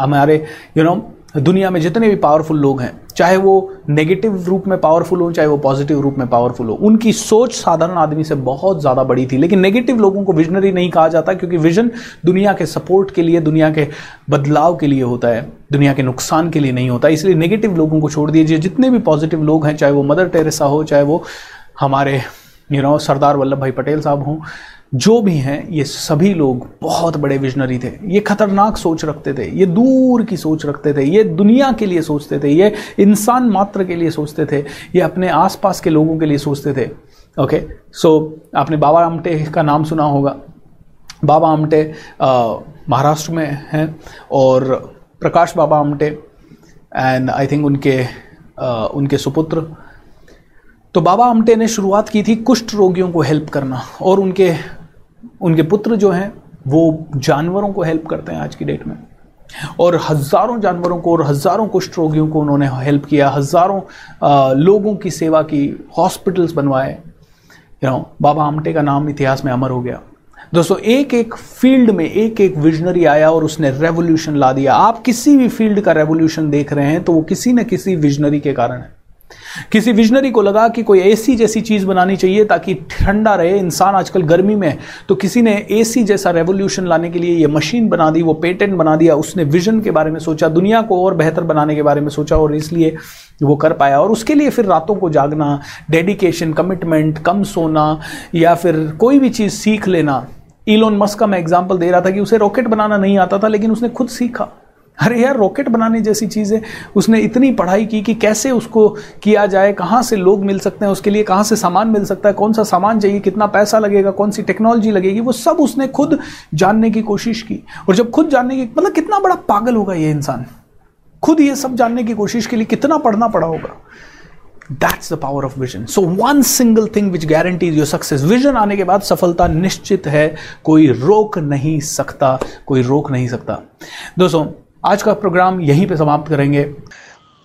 हमारे यू you नो know, दुनिया में जितने भी पावरफुल लोग हैं, चाहे वो नेगेटिव रूप में पावरफुल हो, चाहे वो पॉजिटिव रूप में पावरफुल हो, उनकी सोच साधारण आदमी से बहुत ज़्यादा बड़ी थी। लेकिन नेगेटिव लोगों को विजनरी नहीं कहा जाता, क्योंकि विजन दुनिया के सपोर्ट के लिए, दुनिया के बदलाव के लिए होता है, दुनिया के नुकसान के लिए नहीं होता। इसलिए नेगेटिव लोगों को छोड़ दीजिए। जितने भी पॉजिटिव लोग हैं, चाहे वो मदर टेरेसा हो, चाहे वो हमारे यू नो सरदार वल्लभ भाई पटेल साहब हों जो भी हैं ये सभी लोग बहुत बड़े विजनरी थे। ये खतरनाक सोच रखते थे ये दूर की सोच रखते थे ये दुनिया के लिए सोचते थे ये इंसान मात्र के लिए सोचते थे ये अपने आसपास के लोगों के लिए सोचते थे। ओके सो आपने बाबा आमटे का नाम सुना होगा। बाबा आमटे महाराष्ट्र में हैं और Prakash Baba Amte and I think उनके आ, उनके सुपुत्र। तो बाबा आमटे ने शुरुआत की थी कुष्ठ रोगियों को हेल्प करना और उनके उनके पुत्र जो हैं, वो जानवरों को हेल्प करते हैं आज की डेट में। और हज़ारों जानवरों को और हज़ारों कुष्ठ रोगियों को उन्होंने हेल्प किया, हज़ारों लोगों की सेवा की हॉस्पिटल्स बनवाए। यू नो बाबा आमटे का नाम इतिहास में अमर हो गया। दोस्तों, एक एक फ़ील्ड में एक एक विजनरी आया और उसने रेवोल्यूशन ला दिया। आप किसी भी फ़ील्ड का रेवोल्यूशन देख रहे हैं तो वो किसी न किसी विजनरी के कारण है। किसी विजनरी को लगा कि कोई एसी जैसी चीज़ बनानी चाहिए ताकि ठंडा रहे, इंसान आजकल गर्मी में तो किसी ने एसी जैसा रेवोल्यूशन लाने के लिए ये मशीन बना दी, वो पेटेंट बना दिया, उसने विजन के बारे में सोचा, दुनिया को और बेहतर बनाने के बारे में सोचा और इसलिए वो कर पाया। और उसके लिए फिर रातों को जागना डेडिकेशन कमिटमेंट कम सोना या फिर कोई भी चीज़ सीख लेना। इलोन मस्क का मैं एग्ज़ाम्पल दे रहा था कि उसे रॉकेट बनाना नहीं आता था, लेकिन उसने खुद सीखा। अरे यार रॉकेट बनाने जैसी चीज़। है उसने इतनी पढ़ाई की कि कैसे उसको किया जाए, कहाँ से लोग मिल सकते हैं उसके लिए, कहाँ से सामान मिल सकता है, कौन सा सामान चाहिए, कितना पैसा लगेगा, कौन सी टेक्नोलॉजी लगेगी, वो सब उसने खुद जानने की कोशिश की। और जब खुद जानने की मतलब कितना बड़ा पागल होगा ये इंसान। खुद ये सब जानने की कोशिश के लिए कितना पढ़ना पड़ा होगा। That's the power of vision so one single thing which guarantees your success vision आने के बाद सफलता निश्चित है, कोई रोक नहीं सकता, कोई रोक नहीं सकता। दोस्तों आज का प्रोग्राम यहीं पे समाप्त करेंगे।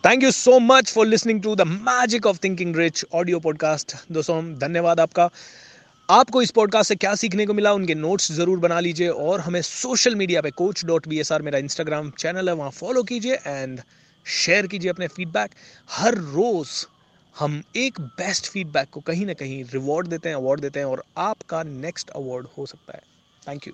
Thank you so much for listening to the magic of thinking rich audio podcast दोस्तों, धन्यवाद आपका। आपको इस पॉडकास्ट से क्या सीखने को मिला, उनके नोट्स ज़रूर बना लीजिए और हमें सोशल मीडिया पे coach dot B S R मेरा इंस्टाग्राम चैनल है, वहाँ फॉलो कीजिए एंड शेयर कीजिए अपने फीडबैक हर रोज़ हम एक बेस्ट फीडबैक को कहीं ना कहीं रिवॉर्ड देते हैं अवार्ड देते हैं और आपका नेक्स्ट अवार्ड हो सकता है। Thank you